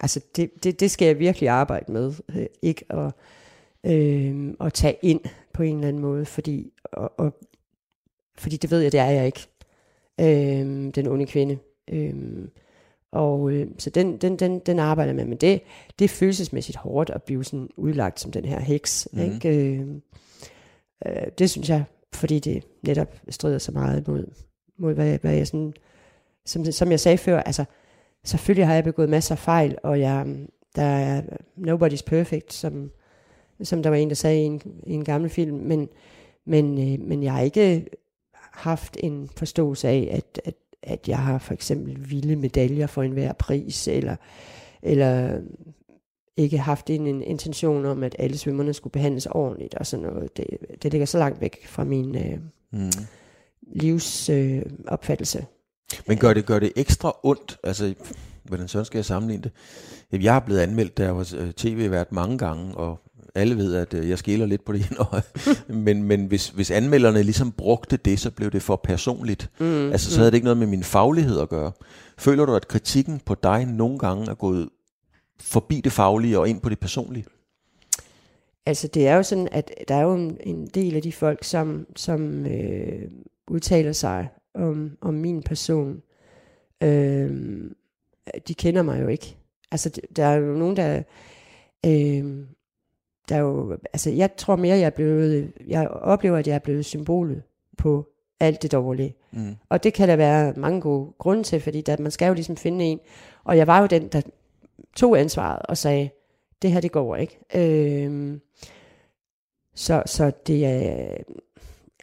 altså det, det, det skal jeg virkelig arbejde med, øh, ikke at, øh, at tage ind på en eller anden måde, fordi, og, og, fordi det ved jeg, det er jeg ikke, øh, den onde kvinde. Øh, og øh, så den, den, den, den arbejder jeg med, men det, det er følelsesmæssigt hårdt at blive sådan udlagt som den her heks, mm. ikke? Øh, øh, det synes jeg, fordi det netop strider så meget mod, mod hvad, hvad jeg sådan, som, som jeg sagde før, altså selvfølgelig har jeg begået masser af fejl, og jeg, der er nobody's perfect, som, som der var en, der sagde i en, i en gammel film, men, men, øh, men jeg har ikke haft en forståelse af, at, at, at jeg har for eksempel vilde medaljer for enhver pris, eller, eller ikke haft en, en intention om, at alle svømmerne skulle behandles ordentligt og sådan noget. Det, det ligger så langt væk fra min øh, Mm. livsopfattelse. Øh. Men gør det, gør det ekstra ondt? Altså, hvordan sådan skal jeg sammenligne det? Jeg har blevet anmeldt, da jeg var øh, tv-vært mange gange, og alle ved, at øh, jeg skiller lidt på det ene øje. men men hvis, hvis anmelderne ligesom brugte det, så blev det for personligt. Mm, Altså, så havde det ikke noget med min faglighed at gøre. Føler du, at kritikken på dig nogle gange er gået forbi det faglige og ind på det personlige? Altså det er jo sådan, at der er jo en, en del af de folk, som, som øh, udtaler sig om, om min person. Øh, de kender mig jo ikke. Altså der er jo nogen, der... Øh, der er jo, altså jeg tror mere, jeg er blevet, jeg oplever, at jeg er blevet symbolet på alt det dårlige. Mm. Og det kan der være mange gode grunde til, fordi der, man skal jo ligesom finde en. Og jeg var jo den, der tog ansvaret og sagde, det her det går ikke. Øhm, så, så det er,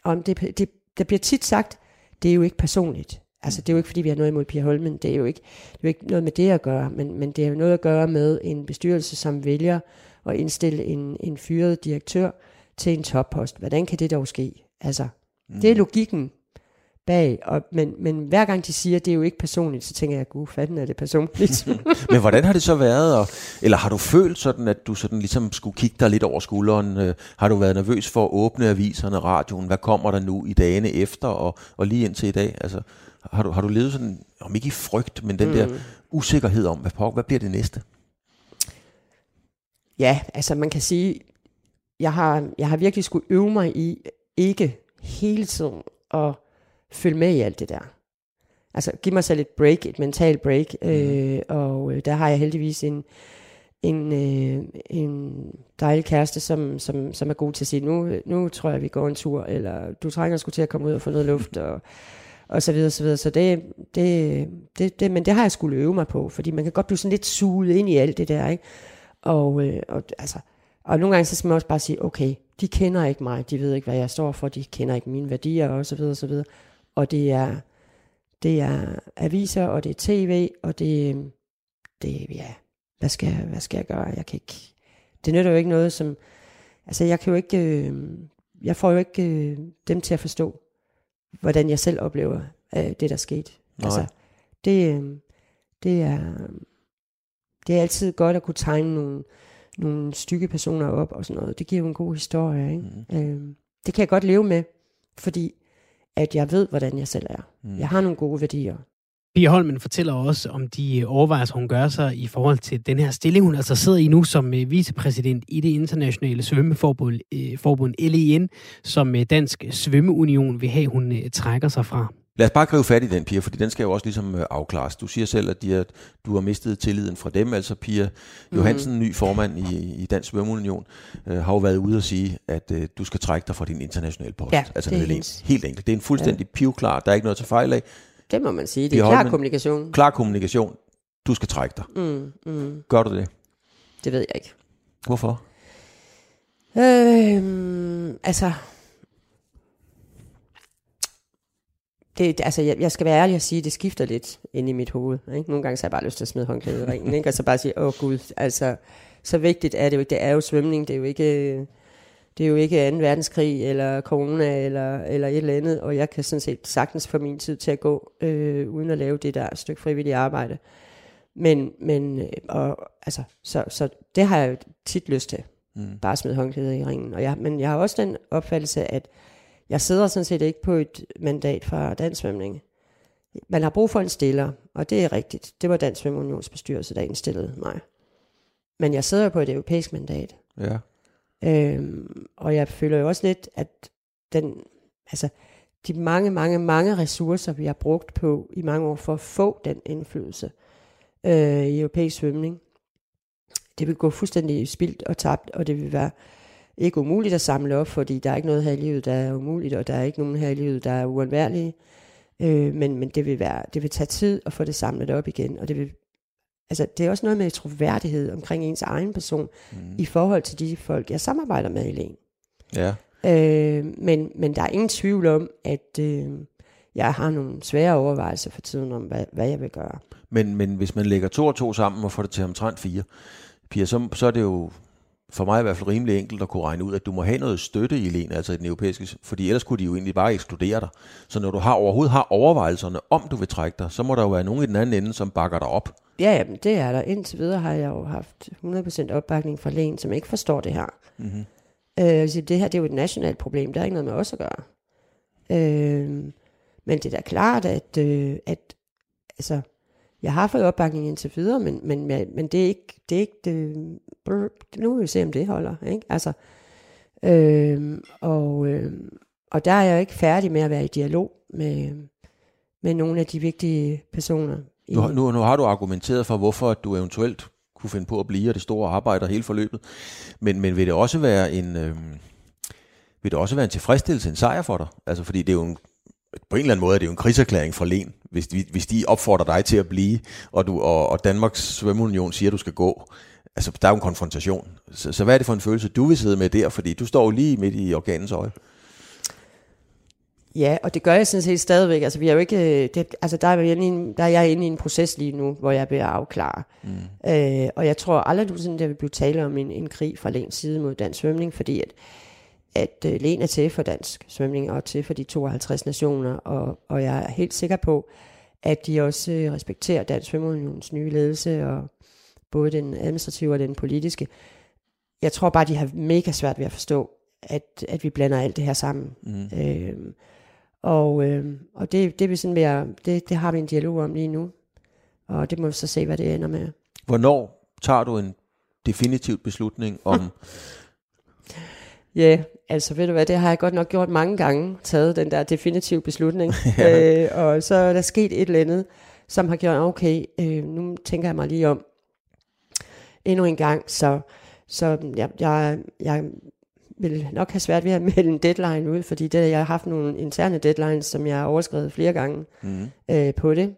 om det, det, der bliver tit sagt, det er jo ikke personligt. Altså det er jo ikke, fordi vi har noget imod Pia Holmen, det er jo ikke, det er jo ikke noget med det at gøre, men, men det er jo noget at gøre med en bestyrelse, som vælger at indstille en, en fyret direktør til en toppost. Hvordan kan det dog ske? Altså, Mm. det er logikken bag, og, men, men hver gang de siger, at det er jo ikke personligt, så tænker jeg, gud, fanden er det personligt. Men hvordan har det så været? Og, eller har du følt sådan, at du sådan ligesom skulle kigge dig lidt over skulderen? Øh, har du været nervøs for at åbne aviserne, radioen? Hvad kommer der nu i dagene efter og, og lige indtil i dag? Altså, har du, har du levet sådan, om ikke i frygt, men den mm. der usikkerhed om, hvad, hvad bliver det næste? Ja, altså man kan sige, jeg har, jeg har virkelig skulle øve mig i ikke hele tiden at følge med i alt det der. Altså give mig selv et break, et mentalt break, øh, og øh, der har jeg heldigvis en, en, øh, en dejlig kæreste, som, som, som er god til at sige, nu, nu tror jeg, vi går en tur, eller du trænger sgu til at komme ud og få noget luft, og, og så videre, så videre. Så det, det, det, det, men det har jeg skulle øve mig på, fordi man kan godt blive sådan lidt suget ind i alt det der, ikke? Og, øh, og, altså, og nogle gange så skal man også bare sige, okay, de kender ikke mig, de ved ikke, hvad jeg står for, de kender ikke mine værdier, og så videre, og så videre. Og det er, det er aviser, og det er tv, og det, det ja, hvad skal, jeg, hvad skal jeg gøre? Jeg kan ikke, det nytter jo ikke noget, som, altså jeg kan jo ikke, øh, jeg får jo ikke øh, dem til at forstå, hvordan jeg selv oplever øh, det, der skete. Nej. Altså, det, øh, det er, det er altid godt at kunne tegne nogle, nogle stykke personer op og sådan noget. Det giver jo en god historie, ikke? Mm. Øh, det kan jeg godt leve med, fordi at jeg ved, hvordan jeg selv er. Mm. Jeg har nogle gode værdier. Pia Holmen fortæller også om de øh, overvejelser, hun gør sig i forhold til den her stilling, hun altså sidder i nu som øh, vicepræsident i det internationale svømmeforbund, øh, forbund LEN, som Dansk Svømmeunion vil have, hun trækker sig fra. Lad os bare gribe fat i den, Pia, fordi den skal jo også ligesom afklares. Du siger selv, at de er, du har mistet tilliden fra dem, altså Pia Johansen, mm. ny formand i, i Dansk Svømmeunion, øh, har jo været ude og sige, at øh, du skal trække dig fra din internationale post. Ja, altså, det er helt, helt enkelt. Det er en fuldstændig ja. pivklar, der er ikke noget til fejl af. Det må man sige. Det er klar kommunikation. Klar kommunikation. Du skal trække dig. Mm, mm. Gør du det? Det ved jeg ikke. Hvorfor? Øh, altså... Det, altså, jeg, jeg skal være ærlig og sige, at det skifter lidt ind i mit hoved. Ikke? Nogle gange så har jeg bare lyst til at smide håndklædet i ringen, ikke? og så bare sige, åh gud, altså, så vigtigt er det jo ikke. Det er jo svømning, det er jo ikke det er jo ikke 2. verdenskrig, eller corona, eller, eller et eller andet, og jeg kan sådan set sagtens få min tid til at gå, øh, uden at lave det der stykke frivilligt arbejde. Men, men øh, og, altså, så, så det har jeg jo tit lyst til. Mm. Bare smide håndklæder i ringen. Og jeg, men jeg har også den opfattelse, at jeg sidder sådan set ikke på et mandat fra Dansk Svømning. Man har brug for en stiller, og det er rigtigt. Det var Dansk Svømmeunionsbestyrelse, der indstillede mig. Men jeg sidder på et europæisk mandat. Ja. Øhm, og jeg føler jo også lidt, at den, altså, de mange, mange, mange ressourcer, vi har brugt på i mange år for at få den indflydelse øh, i europæisk svømning, det vil gå fuldstændig spildt og tabt, og det vil være ikke umuligt at samle op, fordi der er ikke noget her i livet, der er umuligt, og der er ikke nogen her i livet, der er uundværlige. Øh, men, men det vil være, det vil tage tid at få det samlet op igen, og det vil Altså, det er også noget med troværdighed omkring ens egen person mm. i forhold til de folk, jeg samarbejder med i lægen. Ja. Øh, men, men der er ingen tvivl om, at øh, jeg har nogle svære overvejelser for tiden om, hvad, hvad jeg vil gøre. Men, men hvis man lægger to og to sammen og får det til omtrent fire, Pia, så, så er det jo for mig i hvert fald rimelig enkelt at kunne regne ud, at du må have noget støtte i lægen, altså i den europæiske, fordi ellers kunne de jo egentlig bare ekskludere dig. Så når du har overhovedet har overvejelserne om, du vil trække dig, så må der jo være nogen i den anden ende, som bakker dig op. Ja, jamen, det er der. Indtil videre har jeg jo haft 100% opbakning fra lægen, som ikke forstår det her. Mm-hmm. Øh, så det her det er jo et nationalt problem. Der er ikke noget med os at gøre. Øh, men det er da klart, at, øh, at altså, jeg har fået opbakning indtil videre, men, men, men det er ikke, det er ikke det, brr, nu vil vi se, om det holder. Ikke? Altså, øh, og, øh, og der er jeg ikke færdig med at være i dialog med, med nogle af de vigtige personer nu, nu, nu har du argumenteret for, hvorfor at du eventuelt kunne finde på at blive, og det store arbejde og hele forløbet. Men, men vil det også være en... Øh, vil det også være en tilfredsstillelse, en sejr for dig? Altså, fordi det er jo en, på en eller anden måde er det jo en krigserklæring fra Len, hvis de, hvis de opfordrer dig til at blive, og, du, og, og Danmarks Svømmeunion siger, at du skal gå. Altså, der er jo en konfrontation. Så, så hvad er det for en følelse, du vil sidde med der? Fordi du står jo lige midt i organens øje. Ja, og det gør jeg sådan set stadigvæk. Altså, vi er jo ikke, øh, det, altså der, er jeg inde i en, der er jeg inde i en proces lige nu, hvor jeg bliver afklare. Mm. Øh, og jeg tror aldrig, du sådan, der vil blive tale om en, en krig fra Lens side mod dansk svømning, fordi at, at uh, Len er til for dansk svømning og til for de 52 nationer, og, og jeg er helt sikker på, at de også uh, respekterer Dansk Svømmeunions nye ledelse, og både den administrative og den politiske. Jeg tror bare, de har mega svært ved at forstå, at, at vi blander alt det her sammen. Mm. Øh, og, øh, og det, det, vil sådan være, det, det har vi en dialog om lige nu. Og det må vi så se, hvad det ender med. Hvornår tager du en definitiv beslutning om... Ja, yeah, altså ved du hvad, det har jeg godt nok gjort mange gange, taget den der definitive beslutning. ja. øh, og så er der sket et eller andet, som har gjort, okay, øh, nu tænker jeg mig lige om endnu en gang, så, så jeg, jeg, jeg vil nok have svært ved at melde en deadline ud, fordi det, jeg har haft nogle interne deadlines, som jeg har overskrevet flere gange mm. øh, på det.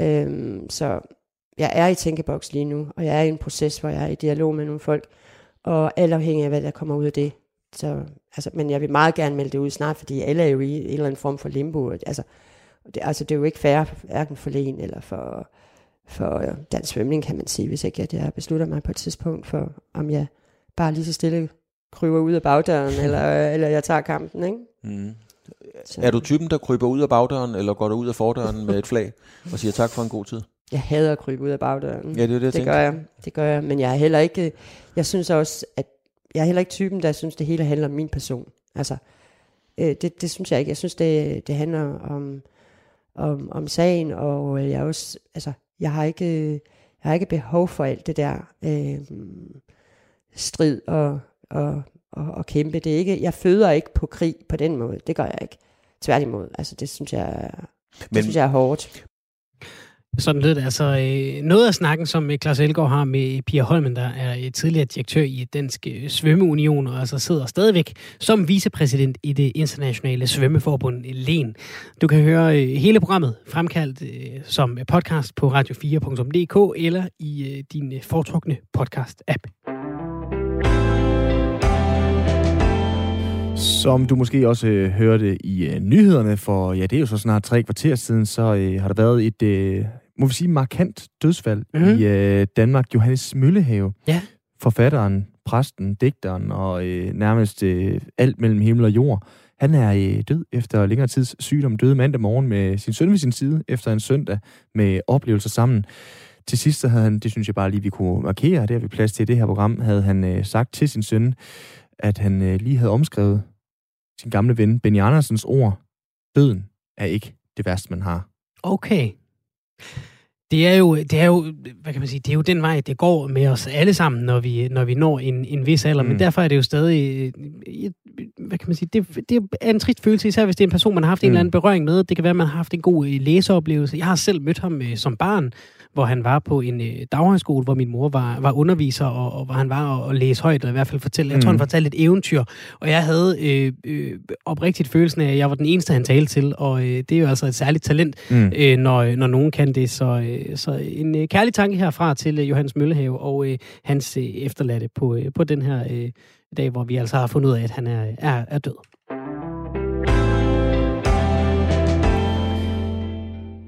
Øhm, så jeg er i tænkeboks lige nu, og jeg er i en proces, hvor jeg er i dialog med nogle folk, og alt afhængig af, hvad der kommer ud af det. Så, altså, men jeg vil meget gerne melde det ud snart, fordi alle er jo i en eller anden form for limbo. Altså, det, altså, det er jo ikke fair, hverken for lægen eller for, for dansk svømning, kan man sige, hvis ikke at jeg beslutter mig på et tidspunkt for, om jeg bare lige så stille kryber ud af bagdøren, eller, eller jeg tager kampen, ikke? Mm. Er du typen, der kryber ud af bagdøren, eller går du ud af fordøren med et flag og siger tak for en god tid? Jeg hader at krybe ud af bagdøren. Ja, det er det, jeg det gør jeg. Det gør jeg, men jeg er heller ikke, jeg synes også, at jeg er heller ikke typen, der synes, det hele handler om min person. Altså, øh, det, det synes jeg ikke. Jeg synes, det, det handler om, om, om sagen, og jeg er også, altså, jeg har ikke, jeg har ikke behov for alt det der øh, strid og, og, og, og kæmpe. Det er ikke, jeg føder ikke på krig på den måde. Det gør jeg ikke. Tværtimod. Altså, det synes jeg, det Men, synes jeg er hårdt. Sådan lød det. Altså, øh, noget af snakken, som øh, Claus Elgaard har med øh, Pia Holmen, der er tidligere direktør i Dansk Svømmeunion, og altså sidder stadigvæk som vicepræsident i det internationale svømmeforbund LEN. Du kan høre hele programmet fremkaldt som podcast på radio4.dk eller i din foretrukne podcast-app. Som du måske også øh, hørte i øh, nyhederne, for ja, det er jo så snart tre kvarter siden, så øh, har der været et, øh, må vi sige, markant dødsfald mm-hmm. i øh, Danmark. Johannes Møllehave, ja. forfatteren, præsten, digteren og øh, nærmest øh, alt mellem himmel og jord. Han er øh, død efter længere tids sygdom, døde mandag morgen med sin søn ved sin side, efter en søndag med oplevelser sammen. Til sidst så havde han, det synes jeg bare lige, vi kunne markere, det har vi plads til i det her program, havde han øh, sagt til sin søn, at han øh, lige havde omskrevet sin gamle ven Benny Andersens ord. Døden er ikke det værste, man har. Okay. Det er jo, det er jo, hvad kan man sige, det er jo den vej, det går med os alle sammen, når vi, når vi når en, en vis alder. Mm. Men derfor er det jo stadig, hvad kan man sige, det, det er en trist følelse, især hvis det er en person, man har haft mm. en eller anden berøring med. Det kan være, man har haft en god øh, læseoplevelse. Jeg har selv mødt ham øh, som barn, hvor han var på en øh, daghøjskole, hvor min mor var, var underviser, og, og hvor han var og, og læse højt, og i hvert fald fortælle, jeg tror, han mm. fortalte et eventyr, og jeg havde øh, øh, oprigtigt følelsen af, at jeg var den eneste, han talte til, og øh, det er jo altså et særligt talent, mm. øh, når, når nogen kan det, så, øh, så en øh, kærlig tanke herfra til øh, Johannes Møllehave og øh, hans øh, efterladte på, øh, på den her øh, dag, hvor vi altså har fundet ud af, at han er, er, er død.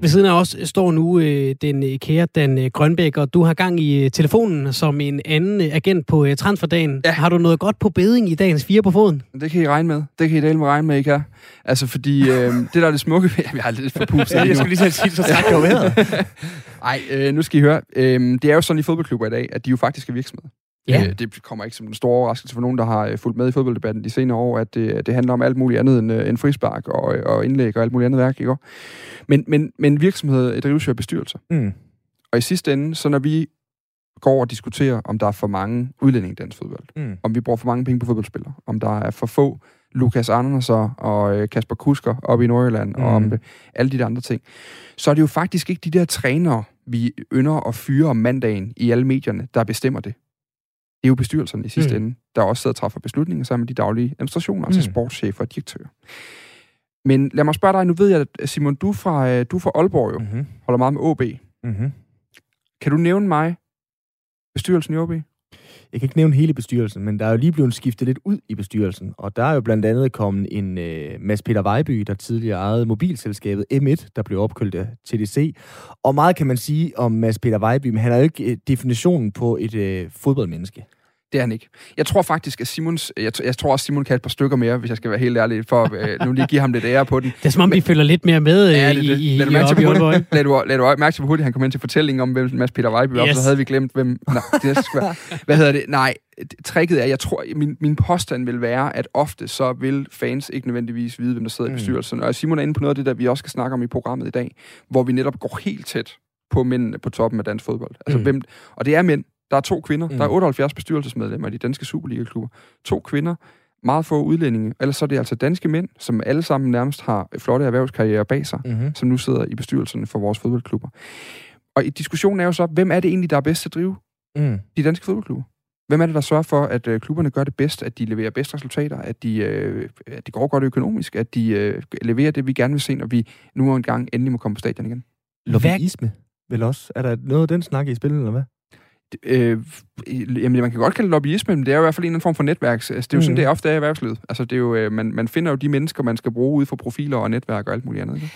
Ved siden af os står nu øh, den øh, kære Dan øh, Grønbæk, og du har gang i øh, telefonen som en anden øh, agent på øh, transferdagen. Ja. Har du noget godt på beding i dagens fire på foden? Det kan I regne med. Det kan I dele med regne med, ikke her. Altså, fordi øh, det der er det smukke ved... Jeg har lidt for pus. ja, jeg skulle lige sige, så tak jo Nej, øh, nu skal I høre. Øh, det er jo sådan i fodboldklubber i dag, at de jo faktisk er virksomheder. Ja. Øh, det kommer ikke som en stor overraskelse for nogen, der har øh, fulgt med i fodbolddebatten de senere år, at det, det handler om alt muligt andet end, øh, end frispark og, og indlæg og alt muligt andet værk. Ikke? Men, men, men virksomheder drives jo af bestyrelser. Mm. Og i sidste ende, så når vi går og diskuterer, om der er for mange udlændinge i dansk fodbold, mm. om vi bruger for mange penge på fodboldspillere, om der er for få Lukas Anderser og Kasper Kusker op i Nordjylland, mm. og om det, alle de der andre ting, så er det jo faktisk ikke de der trænere, vi ynder at fyre om mandagen i alle medierne, der bestemmer det det er jo bestyrelserne i sidste mm. ende, der også sidder og træffer beslutninger sammen med de daglige administrationer, altså mm. altså sportschefer og direktører. Men lad mig spørge dig, nu ved jeg, at Simon, du er fra, øh, du er fra Aalborg jo, mm-hmm. holder meget med OB. Mm-hmm. Kan du nævne mig bestyrelsen i OB? Jeg kan ikke nævne hele bestyrelsen, men der er jo lige blevet skiftet lidt ud i bestyrelsen, og der er jo blandt andet kommet en øh, Mads Peter Vejby, der tidligere ejede mobilselskabet M1, der blev opkøbt af TDC. Og meget kan man sige om Mads Peter Vejby, men han er jo ikke øh, definitionen på et øh, fodboldmenneske. Det er han ikke. Jeg tror faktisk, at Simons... Jeg, jeg tror også, Simon kan et par stykker mere, hvis jeg skal være helt ærlig, for øh, nu lige give ham lidt ære på den. Det er som om, Men, vi følger lidt mere med ja, det, det. i, i, lad du mærke til, hvor lad, du, lad du mærke til, hvor hurtigt han kom ind til fortællingen om, hvem Mads Peter Vejby yes. så havde vi glemt, hvem... Nej, det skal være. Hvad hedder det? Nej, tricket er, jeg tror, min, min påstand vil være, at ofte så vil fans ikke nødvendigvis vide, hvem der sidder mm. i bestyrelsen. Og Simon er inde på noget af det, der vi også skal snakke om i programmet i dag, hvor vi netop går helt tæt på mændene på toppen af dansk fodbold. Altså, mm. hvem, og det er mænd. Der er to kvinder. Mm. Der er 78 bestyrelsesmedlemmer i de danske Superliga-klubber. To kvinder, meget få udlændinge. Ellers så er det altså danske mænd, som alle sammen nærmest har flotte erhvervskarriere bag sig, mm-hmm. som nu sidder i bestyrelserne for vores fodboldklubber. Og i diskussionen er jo så, hvem er det egentlig, der er bedst til at drive mm. de danske fodboldklubber? Hvem er det, der sørger for, at øh, klubberne gør det bedst, at de leverer bedst resultater, at de, øh, at de går godt økonomisk, at de øh, leverer det, vi gerne vil se, når vi nu en gang endelig må komme på stadion igen? Lobbyisme, vel også? Er der noget af den snak i spillet, eller hvad? Øh, jamen, man kan godt kalde det lobbyisme, men det er jo i hvert fald en eller anden form for netværk. Altså, det er jo mm. sådan, det er ofte er i erhvervslivet. Altså, det er jo, øh, man, man finder jo de mennesker, man skal bruge ud for profiler og netværk og alt muligt andet. Ikke?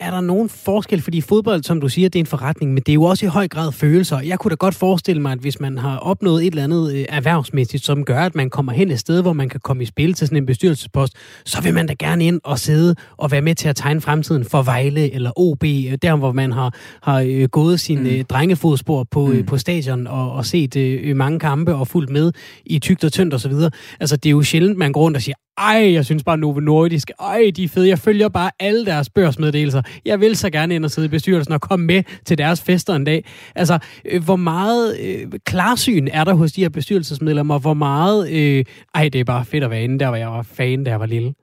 Er der nogen forskel? Fordi fodbold, som du siger, det er en forretning, men det er jo også i høj grad følelser. Jeg kunne da godt forestille mig, at hvis man har opnået et eller andet øh, erhvervsmæssigt, som gør, at man kommer hen et sted, hvor man kan komme i spil til sådan en bestyrelsespost, så vil man da gerne ind og sidde og være med til at tegne fremtiden for Vejle eller OB, øh, der hvor man har, har øh, gået sin mm. drengefodspor på, mm. på stadion og, og set øh, mange kampe og fulgt med i tygt og tyndt osv. Altså, det er jo sjældent, man går rundt og siger, ej, jeg synes bare Novo Nordisk, ej, de er fede. Jeg følger bare alle deres børsmeddelelser. Jeg vil så gerne ind og sidde i bestyrelsen og komme med til deres fester en dag. Altså, øh, hvor meget øh, klarsyn er der hos de her bestyrelsesmedlemmer? Hvor meget, øh, ej, det er bare fedt at være inde der, hvor jeg var fan, da jeg var lille.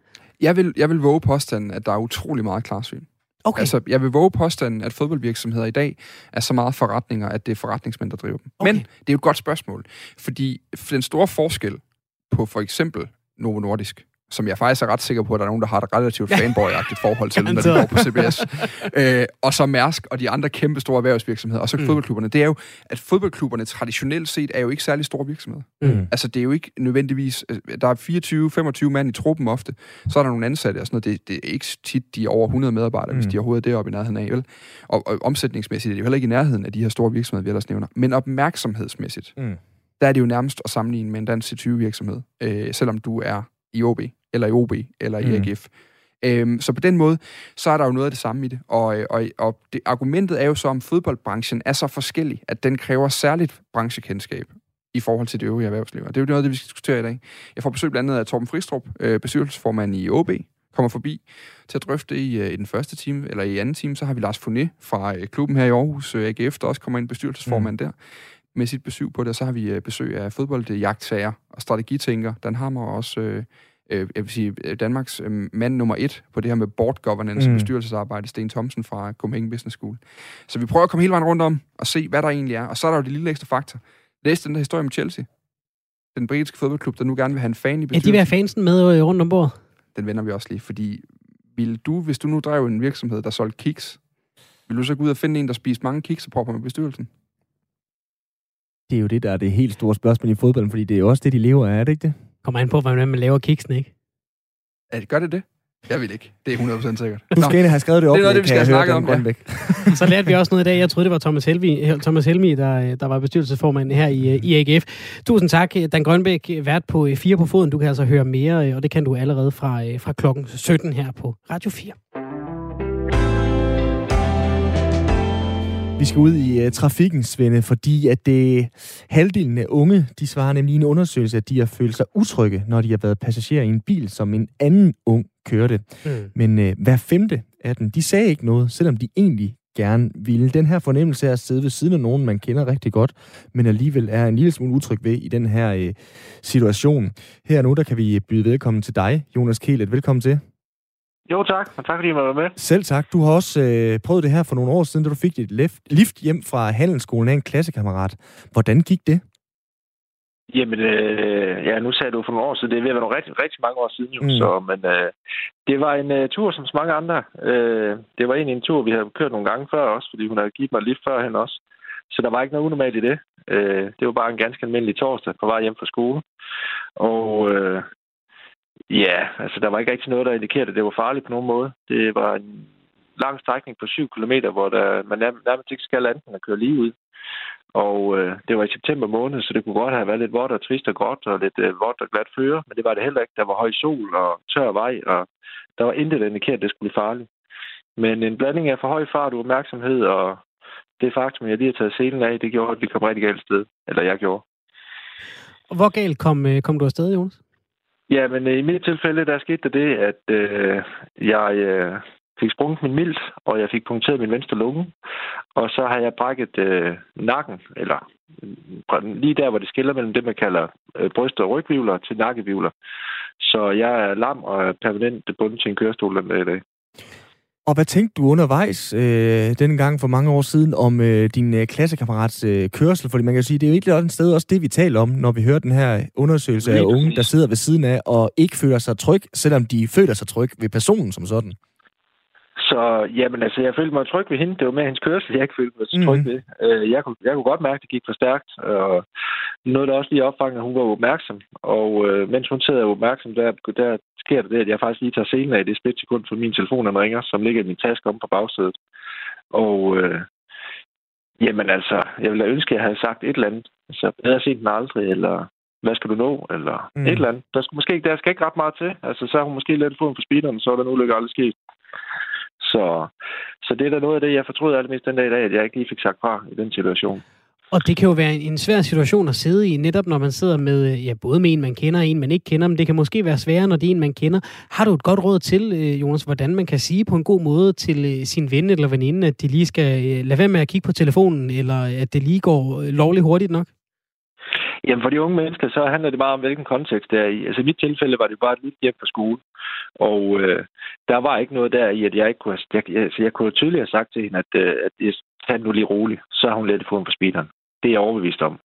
Jeg vil, jeg vil våge påstanden, at der er utrolig meget klarsyn. Okay. Altså, jeg vil våge påstanden, at fodboldvirksomheder i dag er så meget forretninger, at det er forretningsmænd, der driver dem. Okay. Men det er jo et godt spørgsmål, fordi den store forskel på for eksempel Novo Nordisk, som jeg faktisk er ret sikker på, at der er nogen, der har et relativt fanboy-agtigt forhold til, når de går på CBS. øh, og så Mærsk og de andre kæmpe store erhvervsvirksomheder, og så mm. fodboldklubberne. Det er jo, at fodboldklubberne traditionelt set er jo ikke særlig store virksomheder. Mm. Altså, det er jo ikke nødvendigvis... øh, Der er 24-25 mand i truppen ofte. Så er der nogle ansatte og sådan noget. Det, det er ikke tit, de er over 100 medarbejdere, mm. hvis de overhovedet er deroppe i nærheden af, vel? Og, og omsætningsmæssigt er det jo heller ikke i nærheden af de her store virksomheder, vi ellers nævner. Men opmærksomhedsmæssigt, Mm. Der er det jo nærmest at sammenligne med en dansk C20-virksomhed, øh, selvom du er i OB, eller i OB, eller i Mm. AGF. Øhm, så på den måde, så er der jo noget af det samme i det. Og, øh, og, og det, argumentet er jo så, om fodboldbranchen er så forskellig, at den kræver særligt branchekendskab i forhold til det øvrige erhvervsliv. Og det er jo noget af det, vi skal diskutere i dag. Jeg får besøg blandt andet af Torben Fristrup, øh, bestyrelsesformand i OB, kommer forbi til at drøfte i, øh, i den første time, eller i anden time, så har vi Lars Foné fra øh, klubben her i Aarhus, øh, AGF, der også kommer ind bestyrelsesformand mm. der med sit besøg på det. Og så har vi øh, besøg af fodboldjagtsager og strategitænker. Dan Hammer og også, øh, øh, jeg vil sige, øh, Danmarks mand nummer et på det her med board governance Mm. bestyrelsesarbejde, Sten Thomsen fra Copenhagen Business School. Så vi prøver at komme hele vejen rundt om og se, hvad der egentlig er. Og så er der jo det lille ekstra faktor. Læs den der historie med Chelsea. Den britiske fodboldklub, der nu gerne vil have en fan i Er de bestyrelsen. vil have fansen med rundt om bordet? Den vender vi også lige, fordi vil du, hvis du nu drev en virksomhed, der solgte kiks, vil du så gå ud og finde en, der spiser mange kiks og propper med bestyrelsen? Det er jo det, der er det helt store spørgsmål i fodbolden, fordi det er jo også det, de lever af, er det ikke det? Kommer an på, hvordan man laver kiksen, ikke? Er det, gør det det? Jeg vil ikke. Det er 100% sikkert. Du skal ind have skrevet det op, Det er noget det, vi skal snakke høre, om, ja. Så lærte vi også noget i dag. Jeg troede, det var Thomas Helmi, Thomas Helmi der, der var bestyrelsesformand her i, øh, i AGF. Tusind tak, Dan Grønbæk, vært på øh, Fire på Foden. Du kan altså høre mere, øh, og det kan du allerede fra, øh, fra klokken 17 her på Radio 4. Vi skal ud i uh, trafikken, Svende, fordi at det halvdelen af unge, de svarer nemlig i en undersøgelse, at de har følt sig utrygge, når de har været passagerer i en bil, som en anden ung kørte. Mm. Men uh, hver femte af dem, de sagde ikke noget, selvom de egentlig gerne ville. Den her fornemmelse af at sidde ved siden af nogen, man kender rigtig godt, men alligevel er en lille smule utryg ved i den her uh, situation. Her nu, der kan vi byde velkommen til dig, Jonas Kehlet. Velkommen til. Jo, tak. Og tak, fordi I var med. Selv tak. Du har også øh, prøvet det her for nogle år siden, da du fik dit lift, lift hjem fra handelsskolen af en klassekammerat. Hvordan gik det? Jamen, øh, ja, nu sagde du for nogle år siden. Det er ved at være nogle rigtig, rigtig mange år siden jo. Mm. Så, men øh, det var en øh, tur som så mange andre. Øh, det var egentlig en tur, vi havde kørt nogle gange før også, fordi hun havde givet mig et lift førhen også. Så der var ikke noget unormalt i det. Øh, det var bare en ganske almindelig torsdag på vej hjem fra skole. Og øh, ja, altså der var ikke rigtig noget, der indikerede, at det var farligt på nogen måde. Det var en lang strækning på 7 km, hvor der, man nærmest, ikke skal andet end at køre lige ud. Og øh, det var i september måned, så det kunne godt have været lidt vådt og trist og gråt og lidt øh, vådt og glat føre, men det var det heller ikke. Der var høj sol og tør vej, og der var intet, der indikerede, at det skulle blive farligt. Men en blanding af for høj fart og opmærksomhed og det faktum, at jeg lige har taget selen af, det gjorde, at vi kom rigtig galt sted. Eller jeg gjorde. Og hvor galt kom, øh, kom du afsted, Jonas? Ja, men øh, i mit tilfælde, der skete der det, at øh, jeg øh, fik sprunget min mild, og jeg fik punkteret min venstre lunge. Og så har jeg brækket øh, nakken, eller lige der, hvor det skiller mellem det, man kalder øh, bryst- og rygvivler til nakkevivler. Så jeg er lam og er permanent bundet til en kørestol den dag i dag. Og hvad tænkte du undervejs øh, denne gang for mange år siden om øh, din øh, klassekammerats øh, kørsel? Fordi man kan sige, det er jo et eller andet sted også det, vi taler om, når vi hører den her undersøgelse af unge, der sidder ved siden af og ikke føler sig tryg, selvom de føler sig tryg ved personen som sådan. Så jamen, altså, jeg følte mig tryg ved hende. Det var med hendes kørsel, jeg ikke følte mig så tryg Mhm. ved. Øh, jeg, kunne, jeg kunne godt mærke, at det gik for stærkt. Og noget, der også lige opfangede, at hun var opmærksom. Og øh, mens hun sidder opmærksom, der, der sker det det, at jeg faktisk lige tager scenen af det splitsekund, for min telefon den ringer, som ligger i min taske om på bagsædet. Og øh, jamen altså, jeg ville da ønske, at jeg havde sagt et eller andet. Altså, bedre sent end aldrig, eller hvad skal du nå, eller Mm. et eller andet. Der, skulle måske, der skal ikke ret meget til. Altså, så har hun måske lidt foden på speederen, så er der en ulykke aldrig sket. Så, så det er da noget af det, jeg fortrød allermest den dag i dag, at jeg ikke lige fik sagt fra i den situation. Og det kan jo være en svær situation at sidde i, netop når man sidder med øh, ja, både med en, man kender, og en, man ikke kender, men det kan måske være sværere, når det er en, man kender. Har du et godt råd til, øh, Jonas, hvordan man kan sige på en god måde til øh, sin ven eller veninde, at de lige skal lade være med at kigge på telefonen, eller at det lige går lovligt hurtigt nok? Jamen for de unge mennesker, så handler det bare om, hvilken kontekst det er i. Altså i mit tilfælde var det bare et lille hjem fra skole. Og øh, der var ikke noget der i, at jeg ikke kunne have, jeg, altså, jeg kunne tydeligt have sagt til hende, at, øh, at jeg tag nu lige roligt. Så har hun let få på speederen. Det er jeg overbevist om.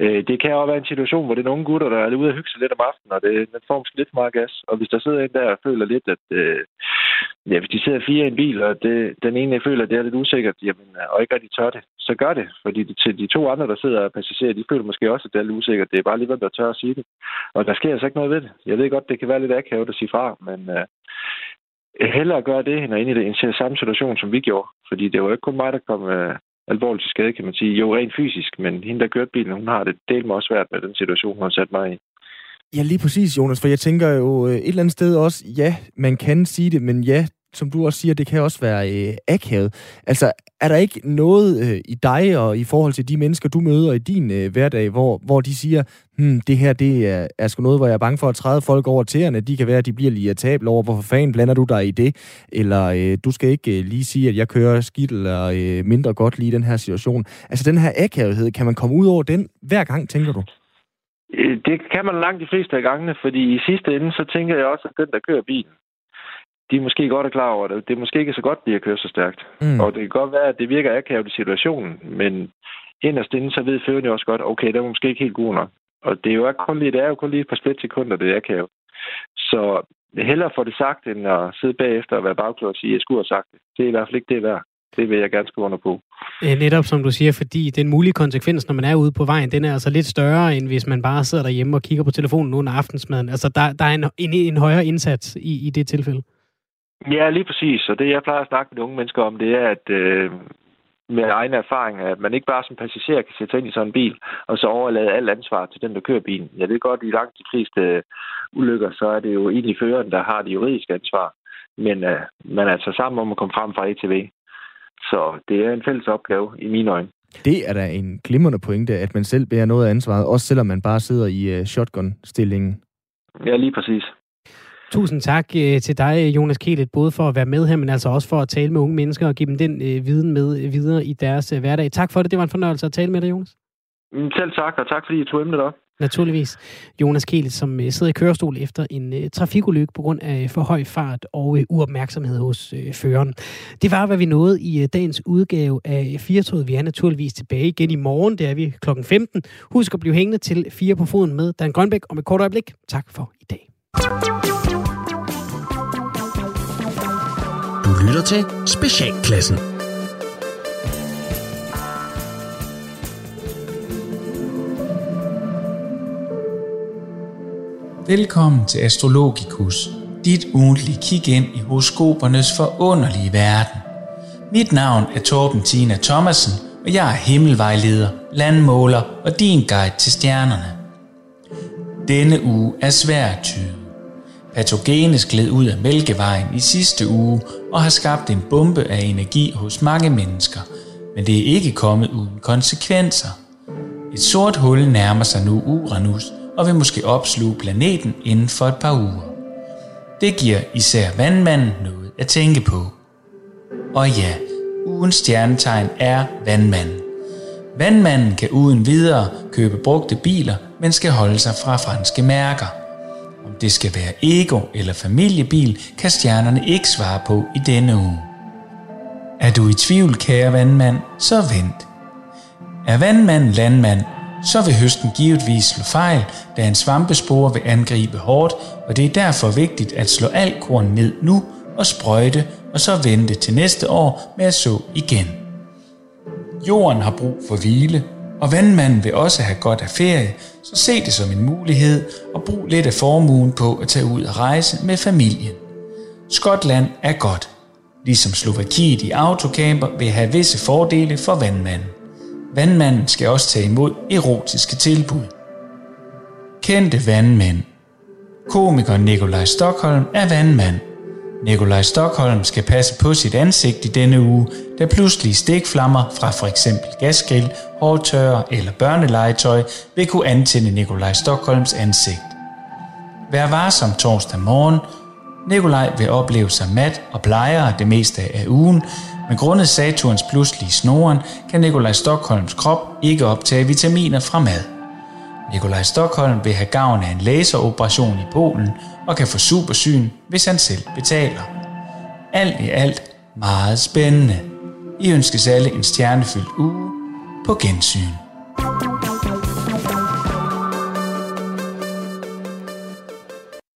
Øh, det kan også være en situation, hvor det er nogle gutter, der er ude at hygge sig lidt om aftenen, og det, den får måske lidt meget gas. Og hvis der sidder en der og føler lidt, at øh, ja, hvis de sidder fire i en bil, og det, den ene føler, at det er lidt usikkert, jamen, øh, og ikke rigtig tør det, så gør det. Fordi de, til de to andre, der sidder og passagerer, de føler måske også, at det er lidt usikkert. Det er bare lige, hvem der tør at sige det. Og der sker altså ikke noget ved det. Jeg ved godt, det kan være lidt akavet at sige fra, men øh, hellere gøre det, end at ind i det, en samme situation, som vi gjorde. Fordi det var ikke kun mig, der kom øh, alvorligt til skade, kan man sige. Jo, rent fysisk, men hende, der kørte bilen, hun har det delt mig også svært med den situation, hun har sat mig i. Ja, lige præcis, Jonas, for jeg tænker jo øh, et eller andet sted også, ja, man kan sige det, men ja, som du også siger, det kan også være øh, akavet. Altså, er der ikke noget øh, i dig og i forhold til de mennesker, du møder i din øh, hverdag, hvor, hvor de siger, hmm, det her det er, er sgu noget, hvor jeg er bange for at træde folk over tæerne. De kan være, at de bliver lige irritable over, hvorfor fanden blander du dig i det? Eller øh, du skal ikke øh, lige sige, at jeg kører skidt eller øh, mindre godt lige i den her situation. Altså, den her akavethed, kan man komme ud over den hver gang, tænker du? Øh, det kan man langt de fleste af gangene, fordi i sidste ende, så tænker jeg også, at den, der kører bilen, de er måske godt er klar over det. Det er måske ikke så godt lige at køre så stærkt. Mm. Og det kan godt være, at det virker akavet i situationen, men inderst inden, så ved føreren jo også godt, okay, det er måske ikke helt god nok. Og det er jo kun lige, det er jo kun lige et par splitsekunder, det er akavet. Så hellere få det sagt, end at sidde bagefter og være bagklog og sige, at jeg skulle have sagt det. Det er i hvert fald ikke det værd. Det vil jeg gerne skrive under på. Netop som du siger, fordi den mulige konsekvens, når man er ude på vejen, den er altså lidt større, end hvis man bare sidder derhjemme og kigger på telefonen under aftensmaden. Altså, der, der er en, en, en højere indsats i, i det tilfælde. Ja, lige præcis. Og det, jeg plejer at snakke med unge mennesker om, det er, at øh, med egen erfaring, at man ikke bare som passager kan sætte sig ind i sådan en bil, og så overlade alt ansvar til den, der kører bilen. Jeg ved godt, at i langt de fleste ulykker, så er det jo egentlig føreren, der har det juridiske ansvar. Men øh, man er altså sammen om at komme frem fra A til V. Så det er en fælles opgave i mine øjne. Det er da en glimrende pointe, at man selv bærer noget af ansvaret, også selvom man bare sidder i uh, shotgun-stillingen. Ja, lige præcis. Tusind tak øh, til dig, Jonas Kielet, både for at være med her, men altså også for at tale med unge mennesker og give dem den øh, viden med videre i deres øh, hverdag. Tak for det. Det var en fornøjelse at tale med dig, Jonas. Mm, selv tak, og tak fordi I tog emnet op. Naturligvis. Jonas Kielet, som øh, sidder i kørestol efter en uh, trafikulykke på grund af for høj fart og uh, uopmærksomhed hos uh, føreren. Det var, hvad vi nåede i uh, dagens udgave af Firtoget. Vi er naturligvis tilbage igen i morgen. Det er vi klokken 15. Husk at blive hængende til fire på foden med Dan Grønbæk om et kort øjeblik. Tak for i dag. Lytter til Specialklassen. Velkommen til Astrologikus, dit ugentlige kig ind i horoskopernes forunderlige verden. Mit navn er Torben Tina Thomasen, og jeg er himmelvejleder, landmåler og din guide til stjernerne. Denne uge er svær tyde. Patogenes gled ud af Mælkevejen i sidste uge og har skabt en bombe af energi hos mange mennesker, men det er ikke kommet uden konsekvenser. Et sort hul nærmer sig nu Uranus og vil måske opsluge planeten inden for et par uger. Det giver især vandmanden noget at tænke på. Og ja, ugens stjernetegn er vandmanden. Vandmanden kan uden videre købe brugte biler, men skal holde sig fra franske mærker. Om det skal være ego eller familiebil, kan stjernerne ikke svare på i denne uge. Er du i tvivl, kære vandmand, så vent. Er vandmand landmand, så vil høsten givetvis slå fejl, da en svampespore vil angribe hårdt, og det er derfor vigtigt at slå alt korn ned nu og sprøjte, og så vente til næste år med at så igen. Jorden har brug for hvile, og vandmanden vil også have godt af ferie, så se det som en mulighed og brug lidt af formuen på at tage ud og rejse med familien. Skotland er godt, ligesom Slovakiet i autocamper vil have visse fordele for vandmanden. Vandmanden skal også tage imod erotiske tilbud. Kendte vandmænd Komiker Nikolaj Stockholm er vandmand. Nikolaj Stockholm skal passe på sit ansigt i denne uge, da pludselige stikflammer fra for eksempel gasgrill, hårtørre eller børnelegetøj vil kunne antænde Nikolaj Stockholms ansigt. Vær varsom torsdag morgen. Nikolaj vil opleve sig mat og plejer det meste af ugen, men grundet Saturns pludselige snoren kan Nikolaj Stockholms krop ikke optage vitaminer fra mad. Nikolaj Stockholm vil have gavn af en laseroperation i Polen og kan få supersyn, hvis han selv betaler. Alt i alt meget spændende. I ønskes alle en stjernefyldt uge på gensyn.